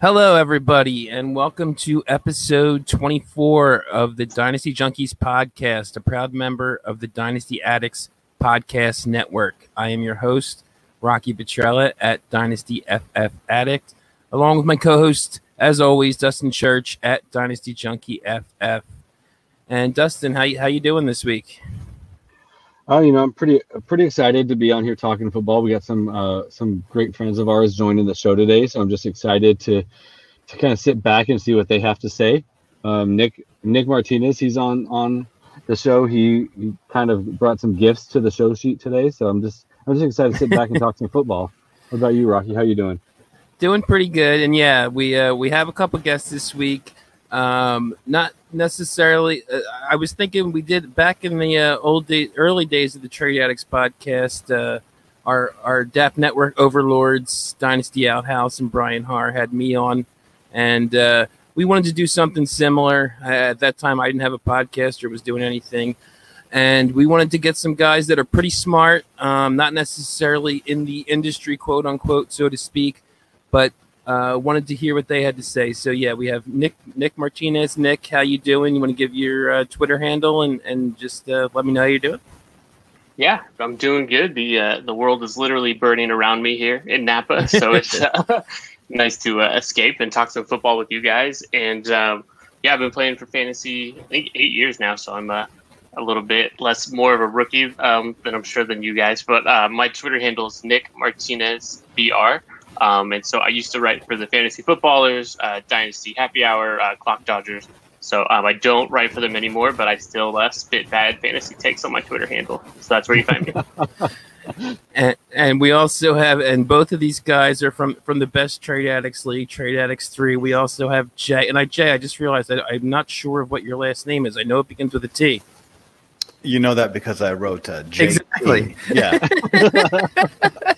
Hello, everybody, and welcome to episode 24 of the Dynasty Junkies podcast, a proud member of the Dynasty Addicts Podcast Network. I am your host, Rocky Petrella at Dynasty FF Addict, along with my co host, as always, Dustin Church at Dynasty Junkie FF. And Dustin, how you, how you doing this week? Oh, you know, I'm pretty pretty excited to be on here talking football. We got some uh, some great friends of ours joining the show today, so I'm just excited to to kind of sit back and see what they have to say. Um, Nick Nick Martinez, he's on on the show. He, he kind of brought some gifts to the show sheet today, so I'm just I'm just excited to sit back and talk some football. What about you, Rocky? How you doing? Doing pretty good, and yeah, we uh, we have a couple guests this week. Um, not necessarily. Uh, I was thinking we did back in the uh, old day, early days of the Trade Addicts podcast. Uh, our our DAP network overlords, Dynasty Outhouse, and Brian Har had me on, and uh, we wanted to do something similar. at that time, I didn't have a podcast or was doing anything, and we wanted to get some guys that are pretty smart, um, not necessarily in the industry, quote unquote, so to speak, but uh, wanted to hear what they had to say. So yeah, we have Nick Nick Martinez. Nick, how you doing? You want to give your uh, Twitter handle and and just uh, let me know how you're doing. Yeah, I'm doing good. The uh, the world is literally burning around me here in Napa, so it's uh, nice to uh, escape and talk some football with you guys. And um, yeah, I've been playing for fantasy I think eight years now, so I'm a little bit less more of a rookie um, than I'm sure than you guys. But my Twitter handle is Nick Martinez BR. Um, and so I used to write for the Fantasy Footballers, uh, Dynasty Happy Hour, uh, Clock Dodgers. So um, I don't write for them anymore, but I still uh, spit bad fantasy takes on my Twitter handle. So that's where you find me. and, and we also have, and both of these guys are from from the best Trade Addicts League, Trade Addicts Three. We also have Jay, and I Jay, I just realized that I'm not sure of what your last name is. I know it begins with a T. You know that because I wrote uh, J. Exactly. Yeah.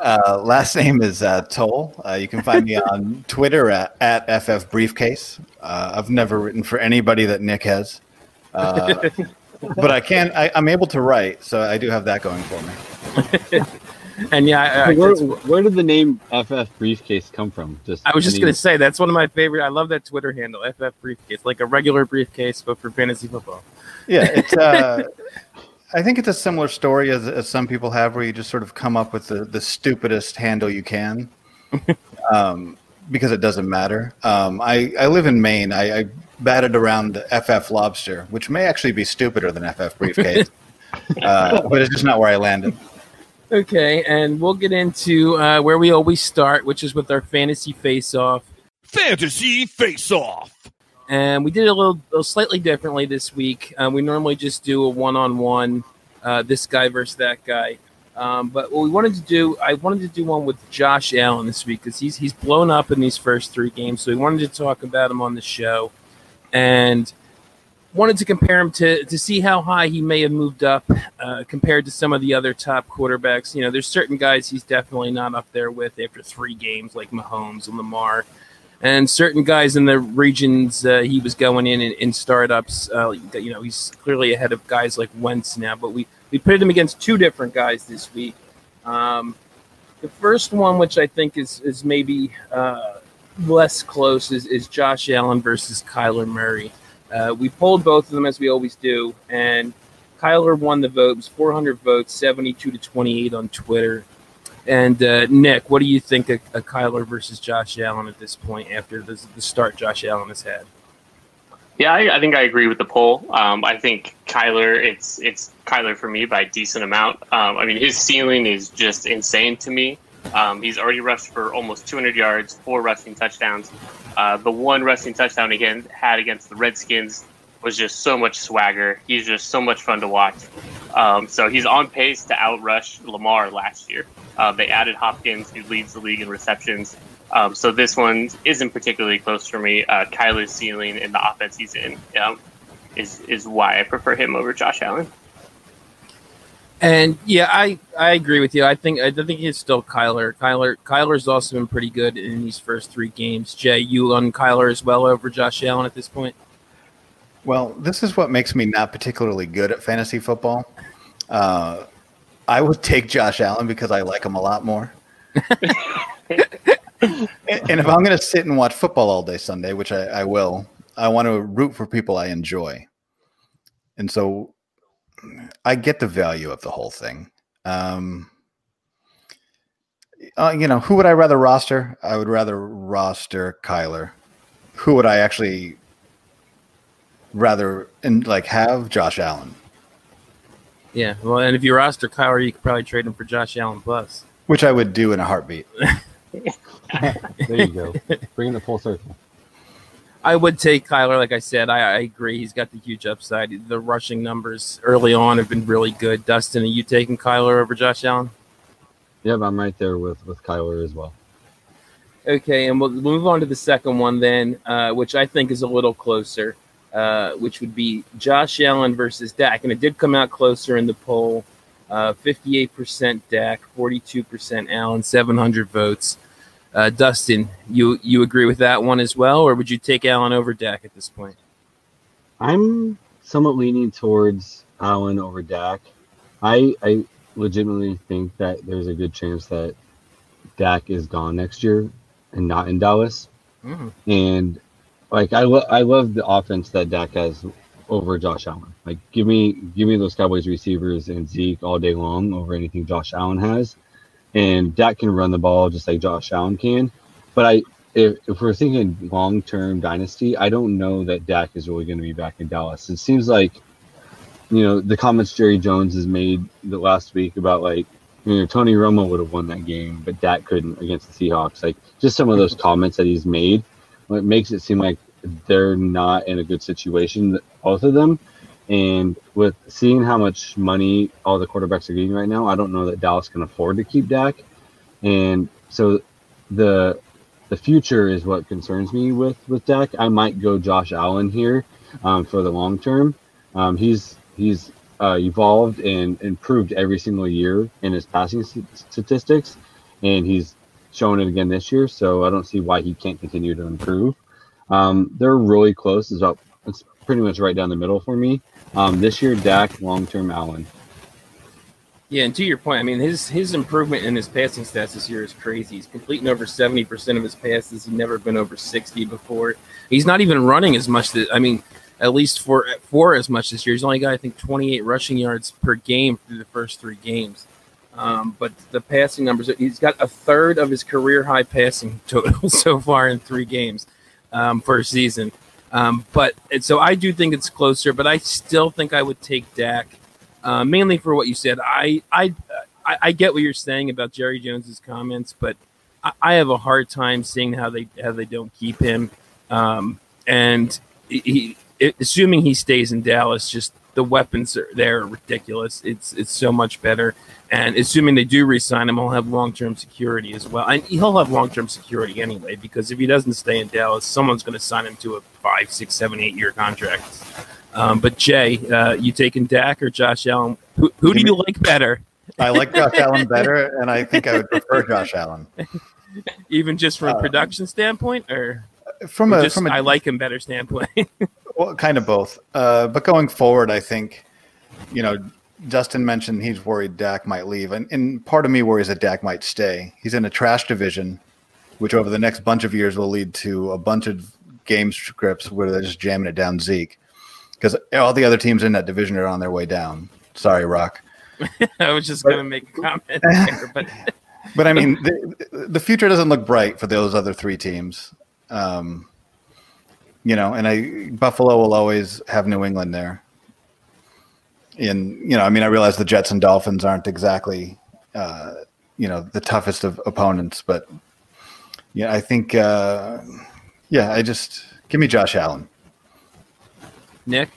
Uh, last name is uh, Toll. Uh, you can find me on Twitter at, at FF Briefcase. Uh, I've never written for anybody that Nick has, uh, but I can. I, am able to write, so I do have that going for me. and yeah, I, where, where, did the name FF Briefcase come from? Just I was just any... gonna say that's one of my favorite. I love that Twitter handle, FF Briefcase, like a regular briefcase, but for fantasy football. Yeah, it's. I think it's a similar story as, as some people have, where you just sort of come up with the, the stupidest handle you can, um, because it doesn't matter. Um, I, I live in Maine. I, I batted around FF Lobster, which may actually be stupider than FF Briefcase, uh, but it's just not where I landed. Okay, and we'll get into uh, where we always start, which is with our fantasy face-off. Fantasy face-off and we did it a little, a slightly differently this week. Um, we normally just do a one-on-one, uh, this guy versus that guy. Um, but what we wanted to do, I wanted to do one with Josh Allen this week because he's he's blown up in these first three games. So we wanted to talk about him on the show, and wanted to compare him to to see how high he may have moved up uh, compared to some of the other top quarterbacks. You know, there's certain guys he's definitely not up there with after three games, like Mahomes and Lamar and certain guys in the regions uh, he was going in in, in startups. Uh, you know, he's clearly ahead of guys like Wentz now. But we we pitted him against two different guys this week. Um, the first one, which I think is is maybe uh, less close, is, is Josh Allen versus Kyler Murray. Uh, we polled both of them as we always do, and Kyler won the vote. It was 400 votes, 72 to 28 on Twitter. And uh, Nick, what do you think of, of Kyler versus Josh Allen at this point after the, start Josh Allen has had? Yeah, I, I think I agree with the poll. Um, I think Kyler, it's it's Kyler for me by a decent amount. Um, I mean, his ceiling is just insane to me. Um, he's already rushed for almost 200 yards, four rushing touchdowns. Uh, the one rushing touchdown again had against the Redskins was just so much swagger. He's just so much fun to watch. Um, so he's on pace to outrush Lamar last year. Uh, they added Hopkins, who leads the league in receptions. Um, so this one isn't particularly close for me. Uh, Kyler's ceiling and the offense he's in um, is is why I prefer him over Josh Allen. And yeah, I, I agree with you. I think I think he's still Kyler. Kyler Kyler's also been pretty good in these first three games. Jay, you on Kyler as well over Josh Allen at this point? Well, this is what makes me not particularly good at fantasy football. Uh, I would take Josh Allen because I like him a lot more. and, if I'm going to sit and watch football all day Sunday, which I, I will, I want to root for people I enjoy. And so I get the value of the whole thing. Um, uh, you know, who would I rather roster? I would rather roster Kyler. Who would I actually rather and like have Josh Allen? Yeah, well, and if you roster Kyler, you could probably trade him for Josh Allen plus. Which I would do in a heartbeat. there you go. Bringing the full circle. I would take Kyler. Like I said, I, I, agree. He's got the huge upside. The rushing numbers early on have been really good. Dustin, are you taking Kyler over Josh Allen? Yep, I'm right there with with Kyler as well. Okay, and we'll move on to the second one then, uh, which I think is a little closer, uh, which would be Josh Allen versus Dak, and it did come out closer in the poll. Uh, 58% Dak, 42% Allen, 700 votes. Uh, Dustin, you you agree with that one as well, or would you take Allen over Dak at this point? I'm somewhat leaning towards Allen over Dak. I I legitimately think that there's a good chance that Dak is gone next year and not in Dallas. Mm-hmm. And like I lo- I love the offense that Dak has over Josh Allen. Like give me give me those Cowboys receivers and Zeke all day long over anything Josh Allen has and Dak can run the ball just like Josh Allen can. But I, if, if we're thinking long term dynasty, I don't know that Dak is really going to be back in Dallas. It seems like, you know, the comments Jerry Jones has made the last week about like, you know, Tony Romo would have won that game, but Dak couldn't against the Seahawks. Like just some of those comments that he's made, it makes it seem like they're not in a good situation, both of them. And with seeing how much money all the quarterbacks are getting right now, I don't know that Dallas can afford to keep Dak. And so the the future is what concerns me with with Dak. I might go Josh Allen here um, for the long term. Um, he's he's uh, evolved and improved every single year in his passing statistics, and he's shown it again this year. So I don't see why he can't continue to improve. Um, they're really close. It's about it's pretty much right down the middle for me. Um, this year, Dak, long term, Allen. Yeah, and to your point, I mean his his improvement in his passing stats this year is crazy. He's completing over seventy percent of his passes. He's never been over sixty before. He's not even running as much. That I mean, at least for for as much this year. He's only got I think twenty eight rushing yards per game through the first three games. Um, but the passing numbers, he's got a third of his career high passing total so far in three games um, for a season. Um, but so I do think it's closer, but I still think I would take Dak, uh, mainly for what you said. I, I I I get what you're saying about Jerry Jones's comments, but I, I have a hard time seeing how they how they don't keep him. Um, and he, assuming he stays in Dallas, just the weapons are there are ridiculous. It's it's so much better. And assuming they do resign him, he'll have long term security as well. And he'll have long term security anyway, because if he doesn't stay in Dallas, someone's going to sign him to a five, six, seven, eight year contract. Um, but Jay, uh, you taking Dak or Josh Allen? Who, who do you like better? I like Josh Allen better, and I think I would prefer Josh Allen. Even just from a uh, production standpoint, or from a just, from a, I like him better standpoint. well, kind of both. Uh, but going forward, I think you know Dustin mentioned he's worried Dak might leave, and, and part of me worries that Dak might stay. He's in a trash division, which over the next bunch of years will lead to a bunch of game scripts where they're just jamming it down Zeke, because all the other teams in that division are on their way down. Sorry, Rock. I was just going to make a comment there, but But I mean, the, the future doesn't look bright for those other three teams. Um, you know, and I Buffalo will always have New England there. In you know, I mean, I realize the Jets and Dolphins aren't exactly uh, you know the toughest of opponents, but yeah, I think uh, yeah, I just give me Josh Allen. Nick.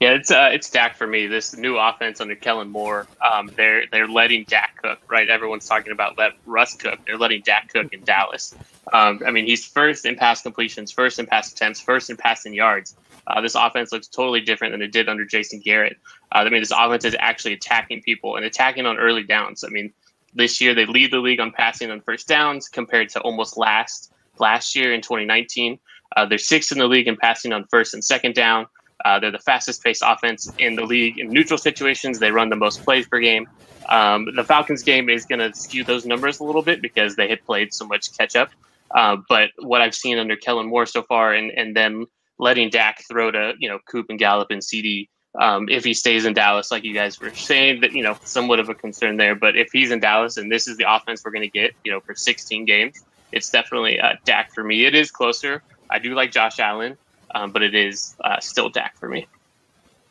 Yeah, it's uh, it's Dak for me. This new offense under Kellen Moore, um, they're they're letting Dak cook. Right, everyone's talking about let Russ cook. They're letting Dak cook in Dallas. Um, I mean, he's first in pass completions, first in pass attempts, first in passing yards. Uh, this offense looks totally different than it did under Jason Garrett. Uh, I mean, this offense is actually attacking people and attacking on early downs. I mean, this year they lead the league on passing on first downs compared to almost last last year in 2019. Uh, they're sixth in the league in passing on first and second down. Uh, they're the fastest paced offense in the league in neutral situations. They run the most plays per game. Um, the Falcons game is going to skew those numbers a little bit because they had played so much catch up. Uh, but what I've seen under Kellen Moore so far, and, and then letting Dak throw to you know Coop and Gallup and CD, um, if he stays in Dallas, like you guys were saying, that you know somewhat of a concern there. But if he's in Dallas and this is the offense we're going to get, you know, for 16 games, it's definitely uh, Dak for me. It is closer. I do like Josh Allen um, but it is uh, still Dak for me.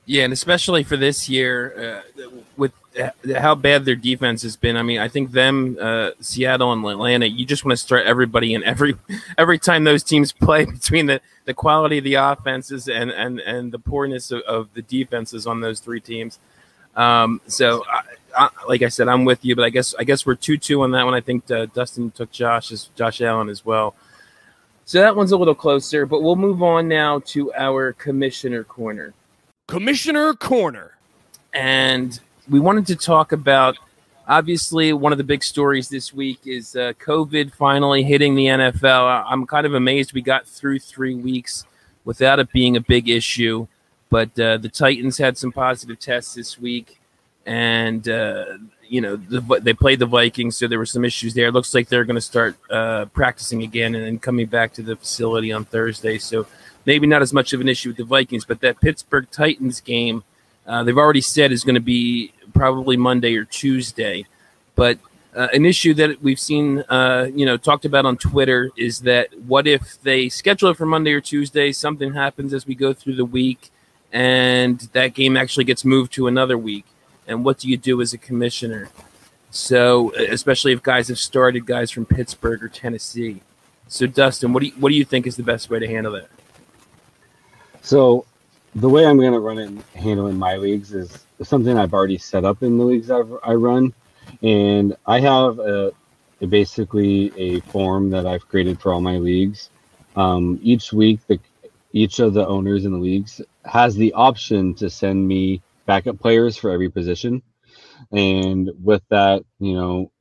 Yeah, and especially for this year, uh, with how bad their defense has been. I mean, I think them, uh, Seattle and Atlanta, you just want to start everybody in every every time those teams play between the, the quality of the offenses and and and the poorness of, of the defenses on those three teams. Um, so, I, I, like I said, I'm with you, but I guess I guess we're two two on that one. I think uh, Dustin took Josh as Josh Allen as well. So that one's a little closer, but we'll move on now to our commissioner corner. Commissioner Corner. And we wanted to talk about obviously one of the big stories this week is uh, COVID finally hitting the NFL. I'm kind of amazed we got through three weeks without it being a big issue. But uh, the Titans had some positive tests this week, and uh, you know the, they played the Vikings, so there were some issues there. It looks like they're going to start uh, practicing again and then coming back to the facility on Thursday. So maybe not as much of an issue with the Vikings, but that Pittsburgh Titans game, uh, they've already said is going to be probably Monday or Tuesday. But uh, an issue that we've seen, uh, you know, talked about on Twitter is that what if they schedule it for Monday or Tuesday? Something happens as we go through the week, and that game actually gets moved to another week and what do you do as a commissioner? So, especially if guys have started guys from Pittsburgh or Tennessee. So, Dustin, what do you, what do you think is the best way to handle that? So, the way I'm going to run it and handle in my leagues is something I've already set up in the leagues I've, I run, and I have a, a basically a form that I've created for all my leagues. Um, each week, the each of the owners in the leagues has the option to send me backup players for every position. And with that, you know,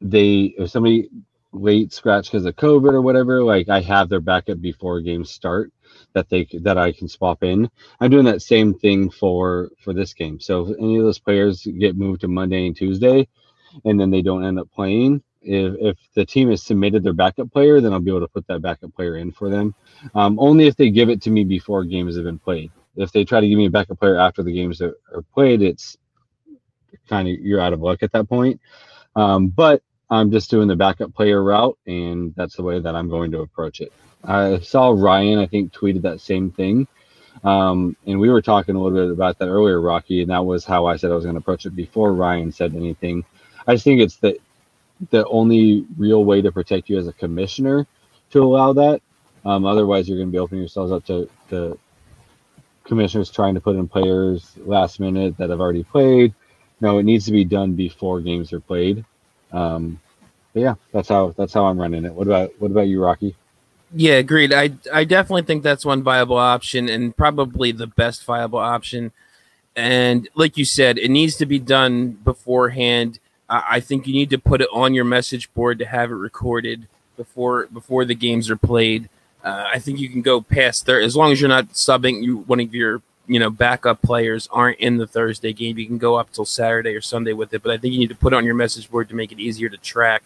they if somebody late scratch because of COVID or whatever, like I have their backup before games start that they that I can swap in. I'm doing that same thing for for this game. So if any of those players get moved to Monday and Tuesday, and then they don't end up playing, if if the team has submitted their backup player, then I'll be able to put that backup player in for them. Um, only if they give it to me before games have been played if they try to give me a backup player after the games are, are played, it's kind of you're out of luck at that point. Um, but I'm just doing the backup player route, and that's the way that I'm going to approach it. I saw Ryan, I think, tweeted that same thing. Um, and we were talking a little bit about that earlier, Rocky, and that was how I said I was going to approach it before Ryan said anything. I just think it's the the only real way to protect you as a commissioner to allow that. Um, otherwise, you're going to be opening yourselves up to, to commissioners trying to put in players last minute that have already played. No, it needs to be done before games are played. Um, but yeah, that's how that's how I'm running it. What about what about you, Rocky? Yeah, agreed. I I definitely think that's one viable option and probably the best viable option. And like you said, it needs to be done beforehand. I, I think you need to put it on your message board to have it recorded before before the games are played. Uh, I think you can go past there as long as you're not subbing. You one of your you know backup players aren't in the Thursday game. You can go up till Saturday or Sunday with it. But I think you need to put on your message board to make it easier to track.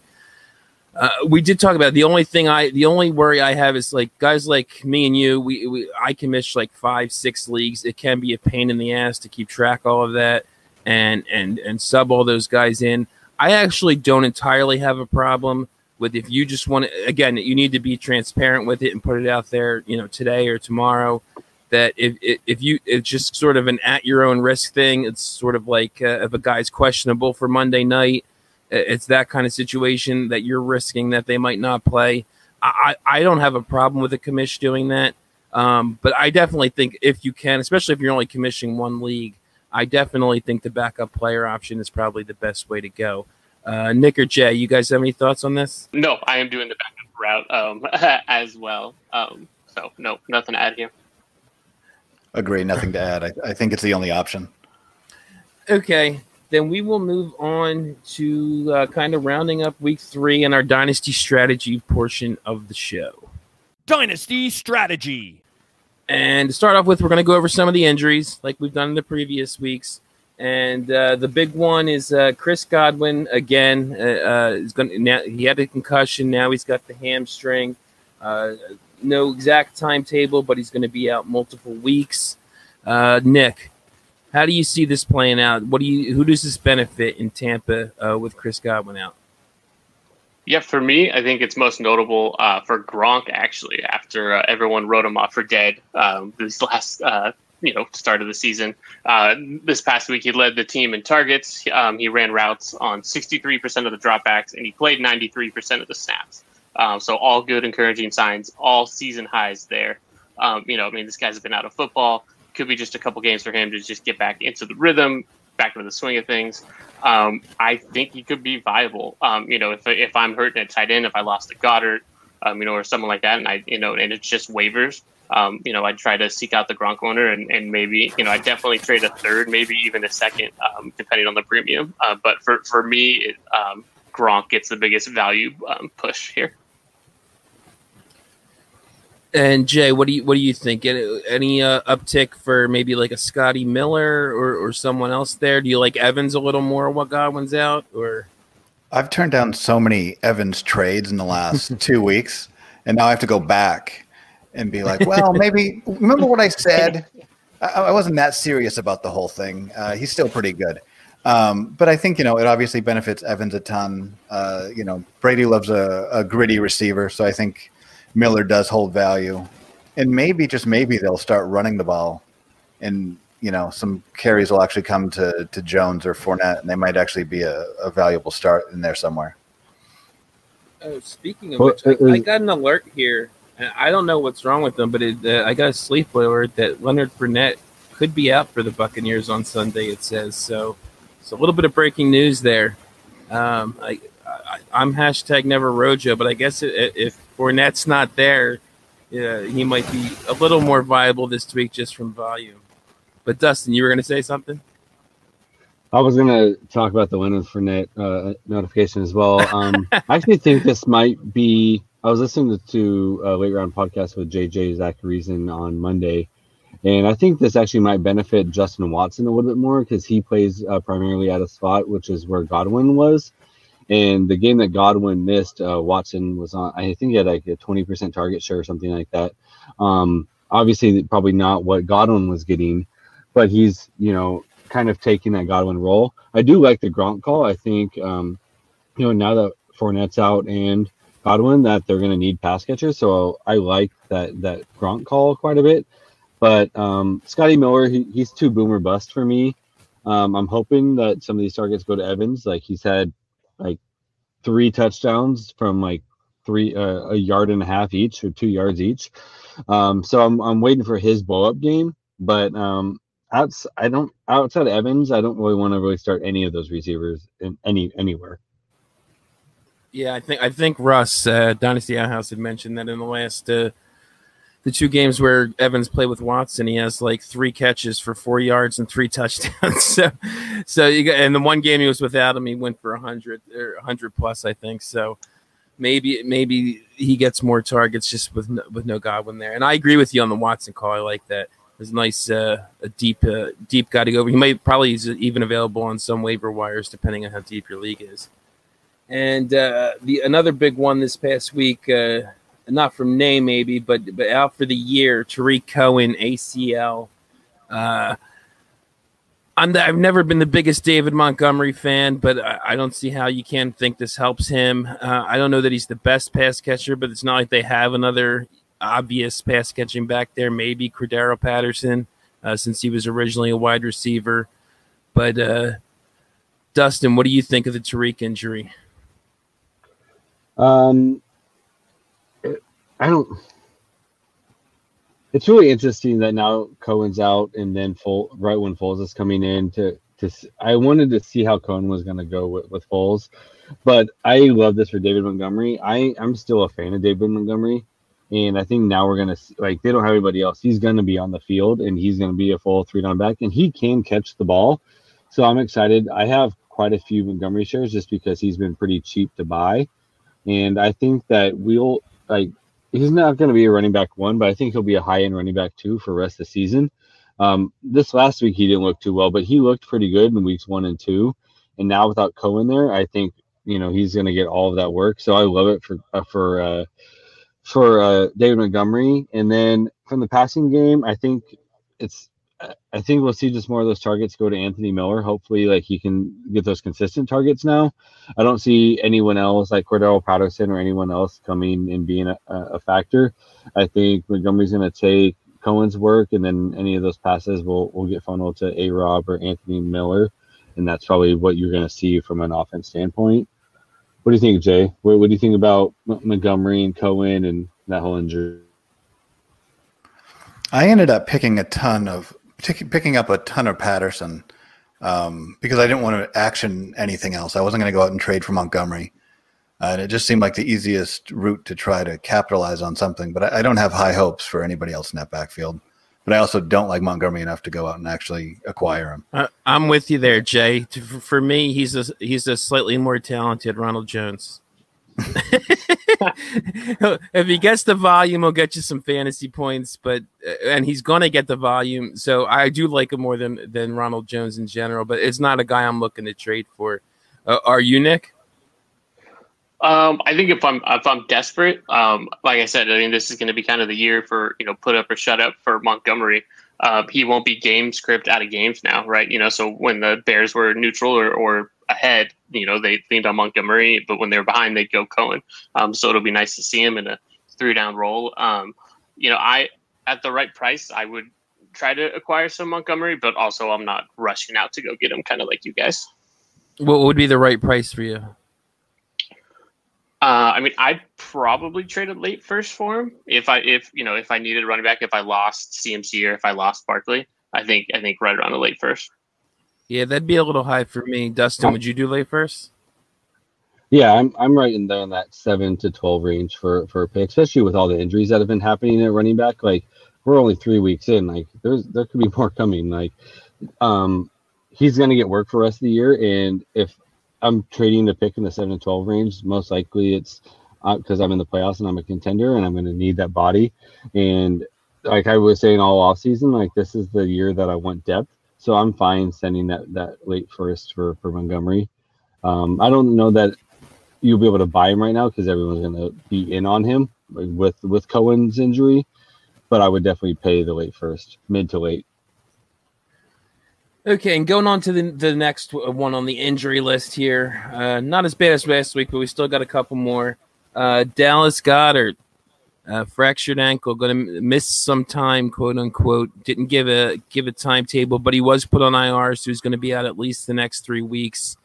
Uh, we did talk about it. the only thing I the only worry I have is like guys like me and you. We, we I commish like five six leagues. It can be a pain in the ass to keep track all of that and and and sub all those guys in. I actually don't entirely have a problem with if you just want to. Again, you need to be transparent with it and put it out there. You know, today or tomorrow. That if if you it's just sort of an at your own risk thing. It's sort of like uh, if a guy's questionable for Monday night, it's that kind of situation that you're risking that they might not play. I I don't have a problem with a commish doing that. Um, but I definitely think if you can, especially if you're only commissioning one league, I definitely think the backup player option is probably the best way to go. Uh, Nick or Jay, you guys have any thoughts on this? No, I am doing the backup route um, as well. Um, so no, nothing to add here. Agree, nothing to add. I, I think it's the only option. Okay, then we will move on to uh, kind of rounding up week three and our dynasty strategy portion of the show. Dynasty strategy. And to start off with, we're going to go over some of the injuries like we've done in the previous weeks. And uh, the big one is uh, Chris Godwin again. Uh, uh is going now he had a concussion. Now he's got the hamstring. Uh, no exact timetable, but he's going to be out multiple weeks. Nick, how do you see this playing out? What do you? Who does this benefit in Tampa with Chris Godwin out? Yeah, for me, I think it's most notable uh, for Gronk actually. After uh, everyone wrote him off for dead um, this last uh, you know start of the season, uh, this past week he led the team in targets. Um, he ran routes on 63% of the dropbacks, and he played 93% of the snaps. Um, so all good, encouraging signs. All season highs there. Um, you know, I mean, this guy's been out of football. Could be just a couple games for him to just get back into the rhythm, back into the swing of things um, I think he could be viable. Um, you know, if if I'm hurting at tight end, if I lost to Goedert, um, you know, or someone like that, and I, you know, and it's just waivers. Um, you know, I'd try to seek out the Gronk owner and, and maybe, you know, I definitely trade a third, maybe even a second, um, depending on the premium. Uh, but for, for me, it, um, Gronk gets the biggest value um, push here. And Jay, what do you what do you think? Any uh, uptick for maybe like a Scotty Miller or, or someone else there? Do you like Evans a little more? What Godwin's out or? I've turned down so many Evans trades in the last two weeks, and now I have to go back and be like, well, maybe remember what I said. I, I wasn't that serious about the whole thing. Uh, he's still pretty good. Um, but I think you know it obviously benefits Evans a ton. Uh, you know Brady loves a, a, gritty receiver, so I think Miller does hold value, and maybe just maybe they'll start running the ball, and you know some carries will actually come to to Jones or Fournette, and they might actually be a, a valuable start in there somewhere. Oh, speaking of which, I, I, got an alert here. I don't know what's wrong with them, but it, uh, I got a sleep alert that Leonard Fournette could be out for the Buccaneers on Sunday. It says so. It's a little bit of breaking news there. Um, I, I, am hashtag never Rojo, but I guess if Fournette's not there, yeah, he might be a little more viable this week just from volume. But Dustin, you were going to say something. I was going to talk about the Leonard Fournette uh, notification as well. Um, I actually think this might be. I was listening to a late round podcast with JJ Zachariason on Monday, and I think this actually might benefit Justin Watson a little bit more because he plays uh, primarily at a spot, which is where Godwin was. And the game that Godwin missed, uh, Watson was on. I think he had like a twenty percent target share or something like that. Um, obviously, probably not what Godwin was getting, but he's you know kind of taking that Godwin role. I do like the Gronk call. I think um, you know now that Fournette's out and Godwin, that they're going to need pass catchers. So I like that that Gronk call quite a bit. But um, Scotty Miller, he, he's too boomer bust for me. Um, I'm hoping that some of these targets go to Evans. Like he's had like three touchdowns from like three uh, a yard and a half each or two yards each. Um, so I'm I'm waiting for his blow up game, but um, outs I don't outside Evans, I don't really want to really start any of those receivers in any anywhere. Yeah, I think I think Russ uh, Dynasty Outhouse had mentioned that in the last uh, the two games where Evans played with Watson, he has like three catches for four yards and three touchdowns. so, so you got, and the one game he was without him, he went for hundred or hundred plus, I think. So maybe maybe he gets more targets just with no, with no Godwin there. And I agree with you on the Watson call. I like that. There's a nice uh, a deep uh, deep guy to go. He might probably even available on some waiver wires depending on how deep your league is. And uh, the another big one this past week uh, not from name maybe, but but out for the year. Tarik Cohen ACL. Uh, I'm the, I've never been the biggest David Montgomery fan, but I, I don't see how you can think this helps him. Uh, I don't know that he's the best pass catcher, but it's not like they have another obvious pass catching back there. Maybe Cordarrelle Patterson, uh, since he was originally a wide receiver. But uh, Dustin, what do you think of the Tarik injury? Um, I don't. It's really interesting that now Cohen's out and then full right when Foles is coming in to to. I wanted to see how Cohen was going to go with with Foles, but I love this for David Montgomery. I I'm still a fan of David Montgomery, and I think now we're gonna like they don't have anybody else. He's going to be on the field and he's going to be a full three down back, and he can catch the ball. So I'm excited. I have quite a few Montgomery shares just because he's been pretty cheap to buy, and I think that we'll like he's not going to be a running back one, but I think he'll be a high end running back two for rest of the season. Um, this last week he didn't look too well, but he looked pretty good in weeks one and two. And now without Cohen there, I think you know he's going to get all of that work. So I love it for uh, for uh, for uh, David Montgomery. And then from the passing game, I think it's I think we'll see just more of those targets go to Anthony Miller. Hopefully, like he can get those consistent targets now. I don't see anyone else like Cordell Patterson or anyone else coming and being a, a factor. I think Montgomery's going to take Cohen's work, and then any of those passes will will get funneled to A Rob or Anthony Miller, and that's probably what you're going to see from an offense standpoint. What do you think, Jay? What, what do you think about Montgomery and Cohen and that whole injury? I ended up picking a ton of picking up a ton of Patterson um, because I didn't want to action anything else. I wasn't going to go out and trade for Montgomery. Uh, and it just seemed like the easiest route to try to capitalize on something. But I, I, don't have high hopes for anybody else in that backfield. But I also don't like Montgomery enough to go out and actually acquire him. Uh, I'm with you there, Jay. For me, he's a he's a slightly more talented Ronald Jones. if he gets the volume, he'll get you some fantasy points. But uh, and he's gonna get the volume, so I do like him more than than Ronald Jones in general. But it's not a guy I'm looking to trade for. Uh, are you, Nick? Um, I think if I'm if I'm desperate, um, like I said, I mean this is going to be kind of the year for you know put up or shut up for Montgomery. Uh, he won't be game script out of games now, right? You know, so when the Bears were neutral or, or ahead, you know, they leaned on Montgomery, but when they were behind, they'd go Cohen. Um, so it'll be nice to see him in a three down role. Um, you know, I at the right price, I would try to acquire some Montgomery, but also I'm not rushing out to go get him, kind of like you guys. What would be the right price for you? Uh, I mean, I'd probably trade it late first for him if I if you know if I needed a running back if I lost CMC or if I lost Barkley. I think I think right around the late first. Yeah, that'd be a little high for me. Dustin, would you do late first? Yeah, I'm I'm right in there in that seven to twelve range for for a pick, especially with all the injuries that have been happening at running back. Like we're only three weeks in. Like there's there could be more coming. Like um he's gonna get work for rest of the year. And if I'm trading the pick in the seven to twelve range, most likely it's because uh, I'm in the playoffs and I'm a contender and I'm gonna need that body. And like I was saying all off season, like this is the year that I want depth so I'm fine sending that that late first for for Montgomery. Um, I don't know that you'll be able to buy him right now because everyone's going to be in on him with with Cohen's injury. But I would definitely pay the late first, mid to late. Okay, and going on to the the next one on the injury list here. Uh, not as bad as last week, but we still got a couple more. Uh, Dallas Goedert uh, fractured ankle, going to miss some time, quote unquote. Didn't give a give a timetable, but he was put on IR, so he's going to be out at least the next three weeks.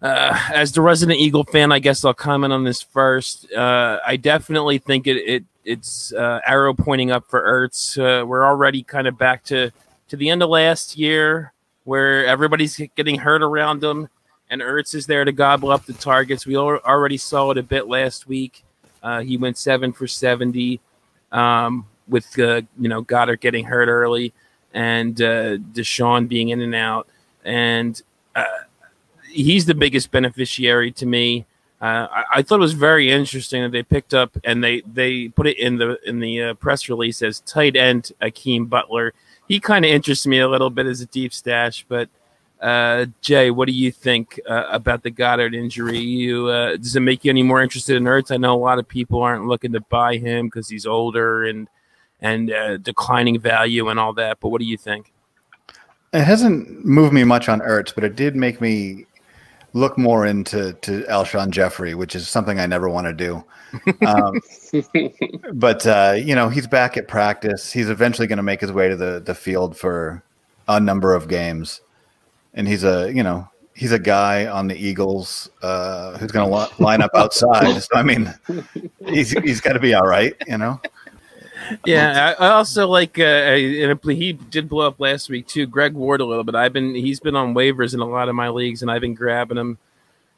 Uh, as the resident Eagle fan, I guess I'll comment on this first. Uh, I definitely think it, it it's uh, arrow pointing up for Ertz. Uh, we're already kind of back to to the end of last year, where everybody's getting hurt around him, and Ertz is there to gobble up the targets. We already saw it a bit last week. Uh, he went seven for 70 um, with, uh, you know, Goedert getting hurt early and uh, DeSean being in and out. And uh, he's the biggest beneficiary to me. Uh, I, I, thought it was very interesting that they picked up and they, they put it in the in the uh, press release as tight end Hakeem Butler. He kind of interests me a little bit as a deep stash, but – uh, Jay, what do you think uh, about the Goedert injury? You uh, does it make you any more interested in Ertz? I know a lot of people aren't looking to buy him because he's older and and uh, declining value and all that. But what do you think? It hasn't moved me much on Ertz, but it did make me look more into to Alshon Jeffery, which is something I never want to do. Um, but uh, you know, he's back at practice. He's eventually going to make his way to the the field for a number of games, and he's a you know he's a guy on the Eagles uh, who's going to line up outside. so I mean, he's he's got to be all right, you know yeah, I, also like, uh, and he did blow up last week too. Greg Ward a little bit. I've been he's been on waivers in a lot of my leagues, and I've been grabbing him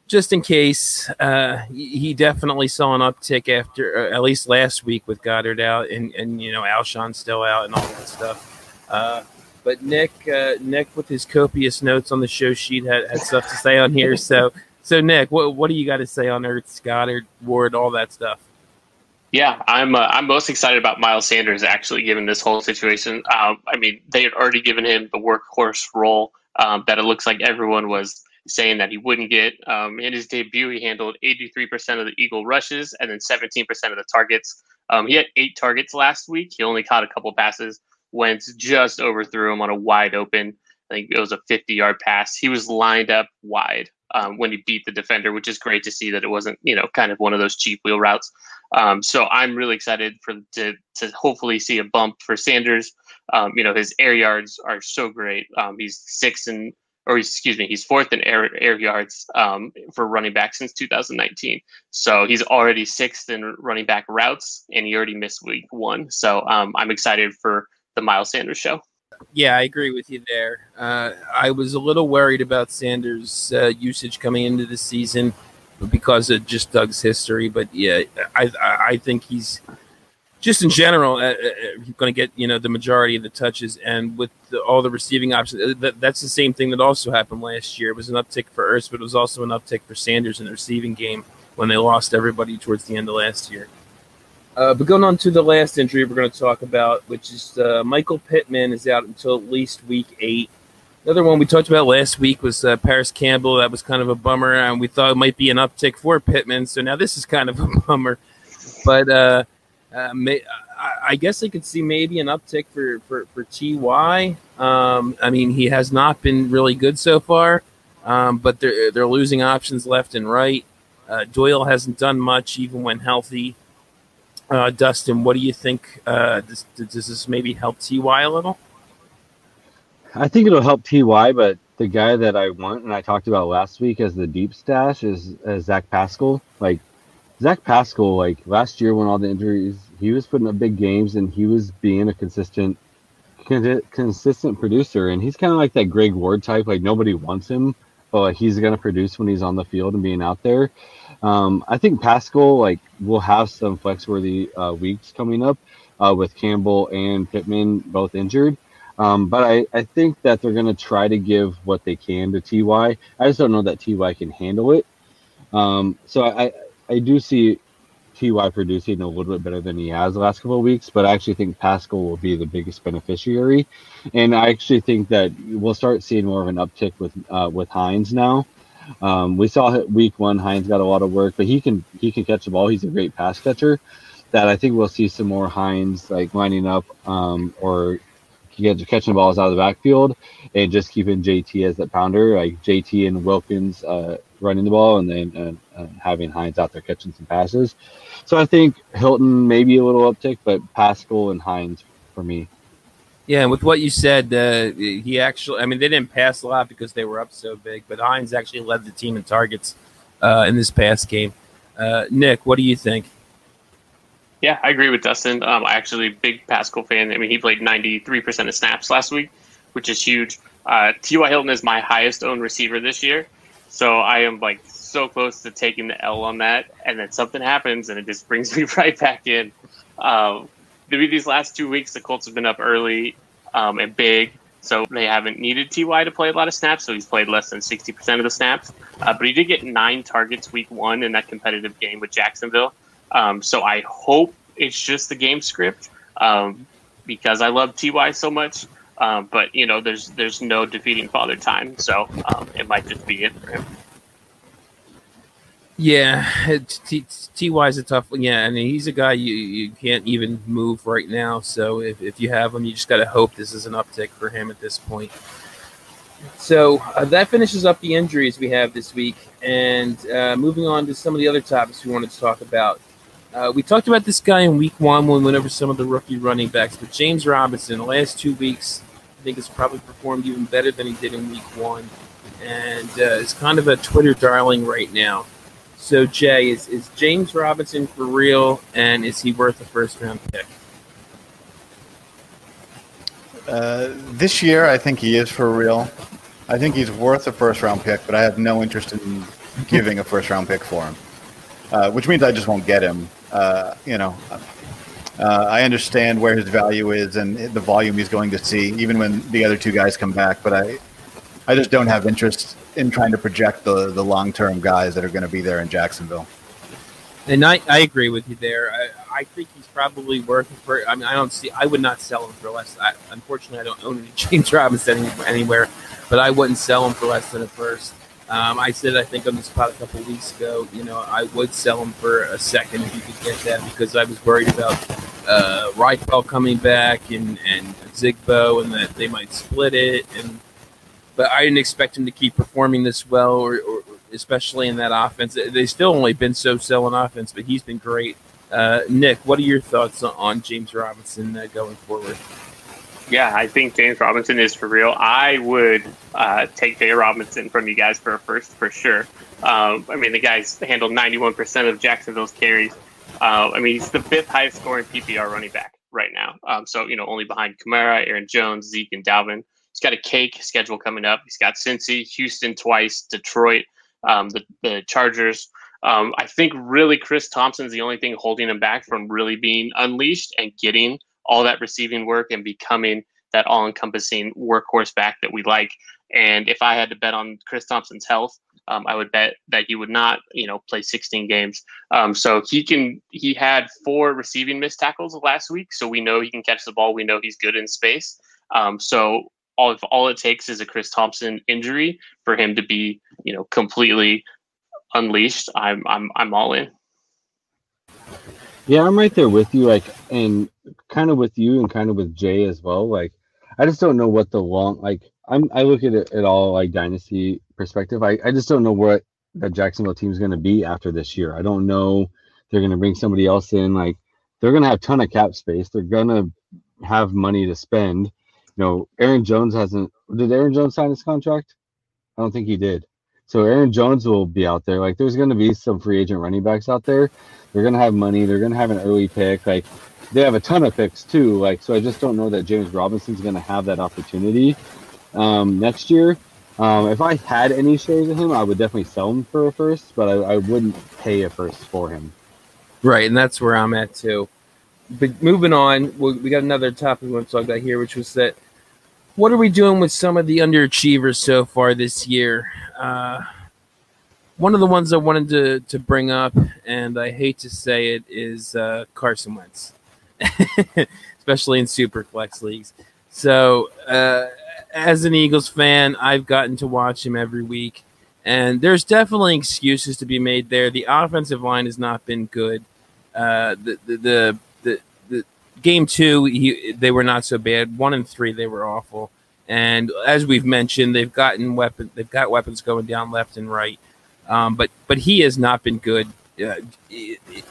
just in case. Uh, he definitely saw an uptick after uh, at least last week with Goedert out, and and you know Alshon still out, and all that stuff. Uh, but Nick, uh, Nick with his copious notes on the show sheet had, had stuff to say on here. So, so Nick, what what do you got to say on Ertz, Goedert, Ward, all that stuff? Yeah, I'm uh, I'm most excited about Miles Sanders actually given this whole situation. Um, I mean, they had already given him the workhorse role um, that it looks like everyone was saying that he wouldn't get. Um, in his debut, he handled 83% of the Eagle rushes and then 17% of the targets. Um, he had eight targets last week. He only caught a couple passes. Wentz just overthrew him on a wide open. I think it was a 50 yard pass. He was lined up wide um, when he beat the defender, which is great to see that it wasn't, you know, kind of one of those cheap wheel routes. Um, so I'm really excited for to to hopefully see a bump for Sanders. Um, you know, his air yards are so great. Um, he's sixth and or excuse me, he's fourth in air air yards um, for running back since 2019. So he's already sixth in running back routes, and he already missed week one. So um, I'm excited for the Miles Sanders show. Yeah, I agree with you there. Uh, I was a little worried about Sanders' uh, usage coming into the season because of just Doug's history. But yeah, I I think he's just in general uh, uh, going to get you know the majority of the touches, and with the, all the receiving options, uh, that, that's the same thing that also happened last year. It was an uptick for Ertz, but it was also an uptick for Sanders in the receiving game when they lost everybody towards the end of last year. Uh, but going on to the last injury we're going to talk about, which is uh, Michael Pittman is out until at least week eight. Another one we talked about last week was uh, Parris Campbell. That was kind of a bummer, and we thought it might be an uptick for Pittman. So now this is kind of a bummer, but uh, uh, may, I guess I could see maybe an uptick for for, for Ty. Um, I mean, he has not been really good so far, um, but they're they're losing options left and right. Uh, Doyle hasn't done much even when healthy. Uh, Dustin, what do you think? Uh, does, does this maybe help Ty a little? I think it'll help Ty, but the guy that I want and I talked about last week as the deep stash is, is Zach Pascal. Like Zach Pascal, like last year when all the injuries, he was putting up big games and he was being a consistent, consistent producer. And he's kind of like that Greg Ward type. Like nobody wants him, but like he's gonna produce when he's on the field and being out there. Um, I think Pascal like will have some flex worthy uh, weeks coming up uh, with Campbell and Pittman both injured. Um, but I, I think that they're going to try to give what they can to Ty. I just don't know that Ty can handle it. Um, so I, I do see Ty producing a little bit better than he has the last couple of weeks, but I actually think Pascal will be the biggest beneficiary, and I actually think that we'll start seeing more of an uptick with uh, with Hines now. Um, we saw week one Hines got a lot of work, but he can he can catch the ball. He's a great pass catcher. That I think we'll see some more Hines like lining up um, or catching the balls out of the backfield and just keeping JT as that pounder, like JT and Wilkins uh, running the ball, and then uh, uh, having Hines out there catching some passes. So I think Hilton maybe a little uptick, but Pascal and Hines for me. Yeah, and with what you said, uh, he actually, I mean, they didn't pass a lot because they were up so big, but Hines actually led the team in targets uh, in this past game. Uh, Nick, what do you think? Yeah, I agree with Dustin. Um, I actually big Pascal fan. I mean, he played 93% of snaps last week, which is huge. Uh, T.Y. Hilton is my highest owned receiver this year. So I am like so close to taking the L on that. And then something happens and it just brings me right back in. Um, these last two weeks, the Colts have been up early um, and big. So they haven't needed Ty to play a lot of snaps, so he's played less than 60% of the snaps. Uh, but he did get nine targets week one in that competitive game with Jacksonville. Um, so I hope it's just the game script um, because I love Ty so much. Um, but you know, there's there's no defeating Father Time, so um, it might just be it for him. Yeah, Ty is a tough one. Yeah, I mean he's a guy you, you can't even move right now. So if, if you have him, you just got to hope this is an uptick for him at this point. So uh, that finishes up the injuries we have this week. And uh, moving on to some of the other topics we wanted to talk about. Uh, we talked about this guy in week one when we went over some of the rookie running backs, but James Robinson, the last two weeks, I think has probably performed even better than he did in week one. And uh, is kind of a Twitter darling right now. So, Jay, is, is James Robinson for real? And is he worth a first round pick? Uh, this year, I think he is for real. I think he's worth a first round pick, but I have no interest in giving a first round pick for him, uh, which means I just won't get him. Uh, you know, uh, I understand where his value is and the volume he's going to see, even when the other two guys come back. But I, I just don't have interest in trying to project the the long term guys that are going to be there in Jacksonville. And I, I agree with you there. I, I think he's probably worth for. I mean, I don't see. I would not sell him for less. I, unfortunately, I don't own any James Robinson anywhere, but I wouldn't sell him for less than a first. Um, I said I think on this pod a couple weeks ago. You know, I would sell him for a second if you could get that because I was worried about uh, Ryquell coming back and and Zigbo and that they might split it. And but I didn't expect him to keep performing this well, or, or especially in that offense. They've still only been so-so in offense, but he's been great. Uh, Nick, what are your thoughts on James Robinson uh, going forward? Yeah, I think James Robinson is for real. I would uh, take Jay Robinson from you guys for a first for sure. Um, I mean, the guy's handled 91% of Jacksonville's carries. Uh, I mean, he's the fifth highest scoring PPR running back right now. Um, so, you know, only behind Kamara, Aaron Jones, Zeke, and Dalvin. He's got a cake schedule coming up. He's got Cincy, Houston twice, Detroit, um, the, the Chargers. Um, I think really Chris Thompson's the only thing holding him back from really being unleashed and getting all that receiving work and becoming that all encompassing workhorse back that we like. And if I had to bet on Chris Thompson's health, um, I would bet that he would not, you know, play 16 games. Um, so he can. He had four receiving missed tackles last week, so we know he can catch the ball. We know he's good in space. Um, so all if all it takes is a Chris Thompson injury for him to be, you know, completely unleashed, I'm I'm I'm all in. Yeah, I'm right there with you. Like, and kind of with you, and kind of with Jay as well. Like, I just don't know what the long like. I'm I look at it at all like dynasty perspective. I I just don't know what that Jacksonville team is to be after this year. I don't know. They're to bring somebody else in. Like, they're to have ton of cap space. They're to have money to spend. You know, Aaron Jones hasn't. Did Aaron Jones sign his contract? I don't think he did. So Aaron Jones will be out there. Like there's going to be some free agent running backs out there. They're going to have money. They're going to have an early pick. Like they have a ton of picks too. Like so, I just don't know that James Robinson's going to have that opportunity um, next year. Um, if I had any shares of him, I would definitely sell him for a first, but I, I wouldn't pay a first for him. Right, and that's where I'm at too. But moving on, we got another topic we want to talk about here, which was that what are we doing with some of the underachievers so far this year? Uh, one of the ones I wanted to, to bring up, and I hate to say it, is uh, Carson Wentz, especially in super flex leagues. So, uh, as an Eagles fan, I've gotten to watch him every week, and there's definitely excuses to be made there. The offensive line has not been good. Uh, the, the, the game two, he, they were not so bad. One and three, they were awful. And as we've mentioned, they've gotten weapon, they've got weapons going down left and right. Um, but but he has not been good, uh,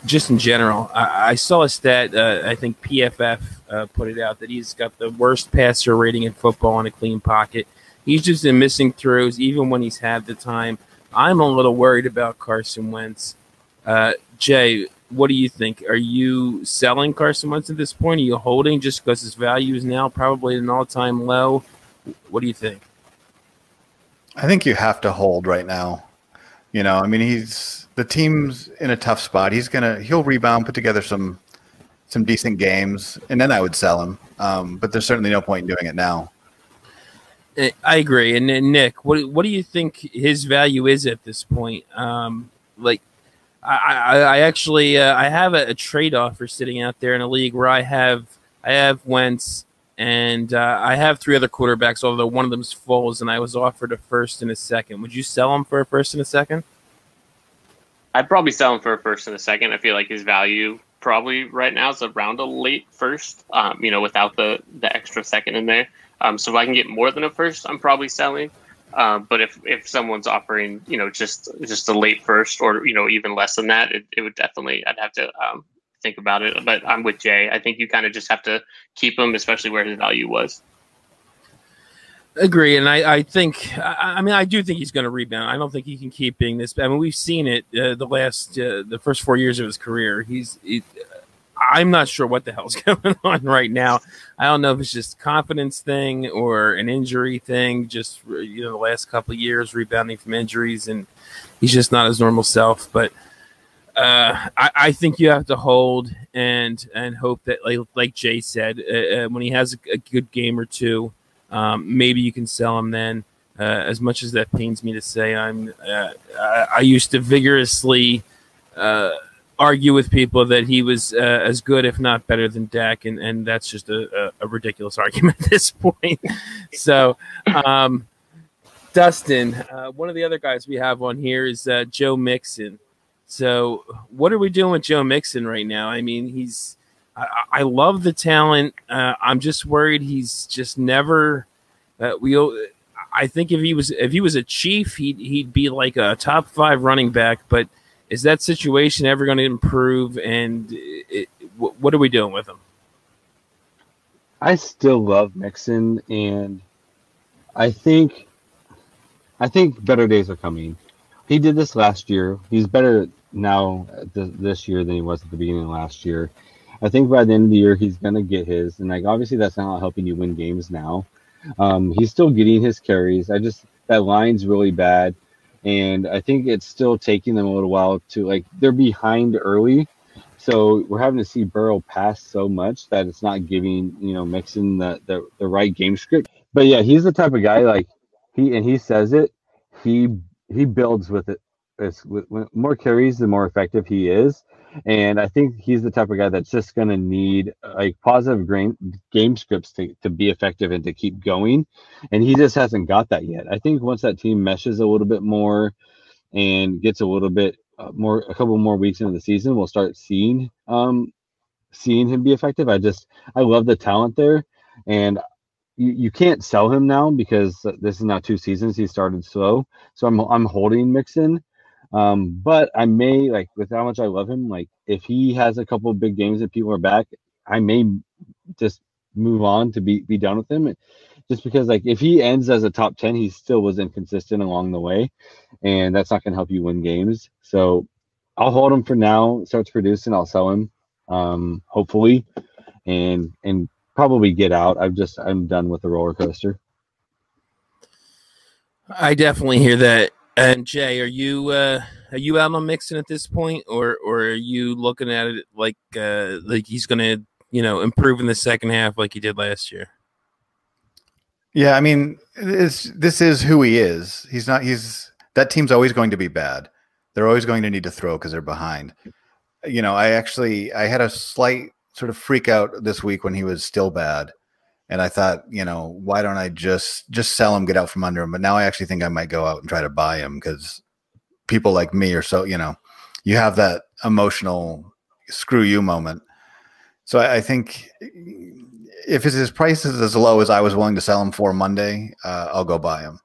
just in general. I, I saw a stat. Uh, I think PFF uh, put it out that he's got the worst passer rating in football in a clean pocket. He's just been missing throws, even when he's had the time. I'm a little worried about Carson Wentz. Uh, Jay, what do you think? Are you selling Carson Wentz at this point? Are you holding just because his value is now probably at an all time low? What do you think? I think you have to hold right now. You know, I mean, he's the team's in a tough spot. He's gonna he'll rebound, put together some some decent games, and then I would sell him. Um, but there's certainly no point in doing it now. Eh, I agree. And, and Nick, what what do you think his value is at this point? Um, like I, I, actually uh, I have a, a, trade offer sitting out there in a league where I have I have Wentz and uh, I have three other quarterbacks, although one of them's Foles, and I was offered a first and a second. Would you sell him for a first and a second? I'd probably sell him for a first and a second. I feel like his value probably right now is around a late first. Um, you know, without the the extra second in there. Um, so if I can get more than a first, I'm probably selling. Um, but if if someone's offering, you know, just just a late first or you know even less than that, it, it would definitely I'd have to um, think about it. But I'm with Jay. I think you kind of just have to keep him, especially where his value was. Agree, and I, I think I, I mean I do think he's going to rebound. I don't think he can keep being this. I mean we've seen it uh, the last uh, the first four years of his career. He's he, I'm not sure what the hell's going on right now. I don't know if it's just confidence thing or an injury thing. Just you know the last couple of years rebounding from injuries, and he's just not his normal self. But uh, I, I, think you have to hold and and hope that like like Jay said, uh, uh when he has a, a good game or two um, maybe you can sell him then. Uh, as much as that pains me to say, I'm uh, I, I, used to vigorously uh, argue with people that he was uh, as good, if not better, than Dak, and, and that's just a, a, ridiculous argument at this point. so, um, Dustin, uh, one of the other guys we have on here is uh, Joe Mixon. So, what are we doing with Joe Mixon right now? I mean, he's I, I love the talent. Uh, I'm just worried he's just never. Uh, we. I think if he was if he was a chief, he'd he'd be like a top five running back. But is that situation ever going to improve? And it, what are we doing with him? I still love Mixon, and I think I think better days are coming. He did this last year. He's better now this year than he was at the beginning of last year. I think by the end of the year he's gonna get his, and like obviously that's not helping you win games now. Um, he's still getting his carries. I just that line's really bad, and I think it's still taking them a little while to like they're behind early, so we're having to see Burrow pass so much that it's not giving you know Mixon the the, the right game script. But yeah, he's the type of guy like he and he says it. He he builds with it. It's with more carries, the more effective he is and I think he's the type of guy that's just going to need like positive game, game scripts to, to be effective and to keep going. And he just hasn't got that yet. I think once that team meshes a little bit more and gets a little bit uh, more, a couple more weeks into the season, we'll start seeing, um, seeing him be effective. I just, I love the talent there. And you, you can't sell him now because this is now two seasons. He started slow. So I'm, I'm holding Mixon um, but I may like with how much I love him, like if he has a couple big games and people are back, I may just move on to be be done with him. Just because like if he ends as a top 10, he still was inconsistent along the way. And that's not gonna help you win games. So I'll hold him for now, starts producing, I'll sell him. Um, hopefully and and probably get out. I've just I'm done with the roller coaster. I definitely hear that and Jay, are you uh, are you out on Mixon at this point, or or are you looking at it like uh, like he's going to you know improve in the second half like he did last year? Yeah, I mean, this is who he is. He's not. He's that team's always going to be bad. They're always going to need to throw because they're behind. You know, I actually I had a slight sort of freak out this week when he was still bad and I thought, you know, why don't I just just sell him, get out from under him? But now I actually think I might go out and try to buy him because people like me are so, you know, you have that emotional screw you moment. So I, I think if his price is as low as I was willing to sell him for Monday, uh, I'll go buy him.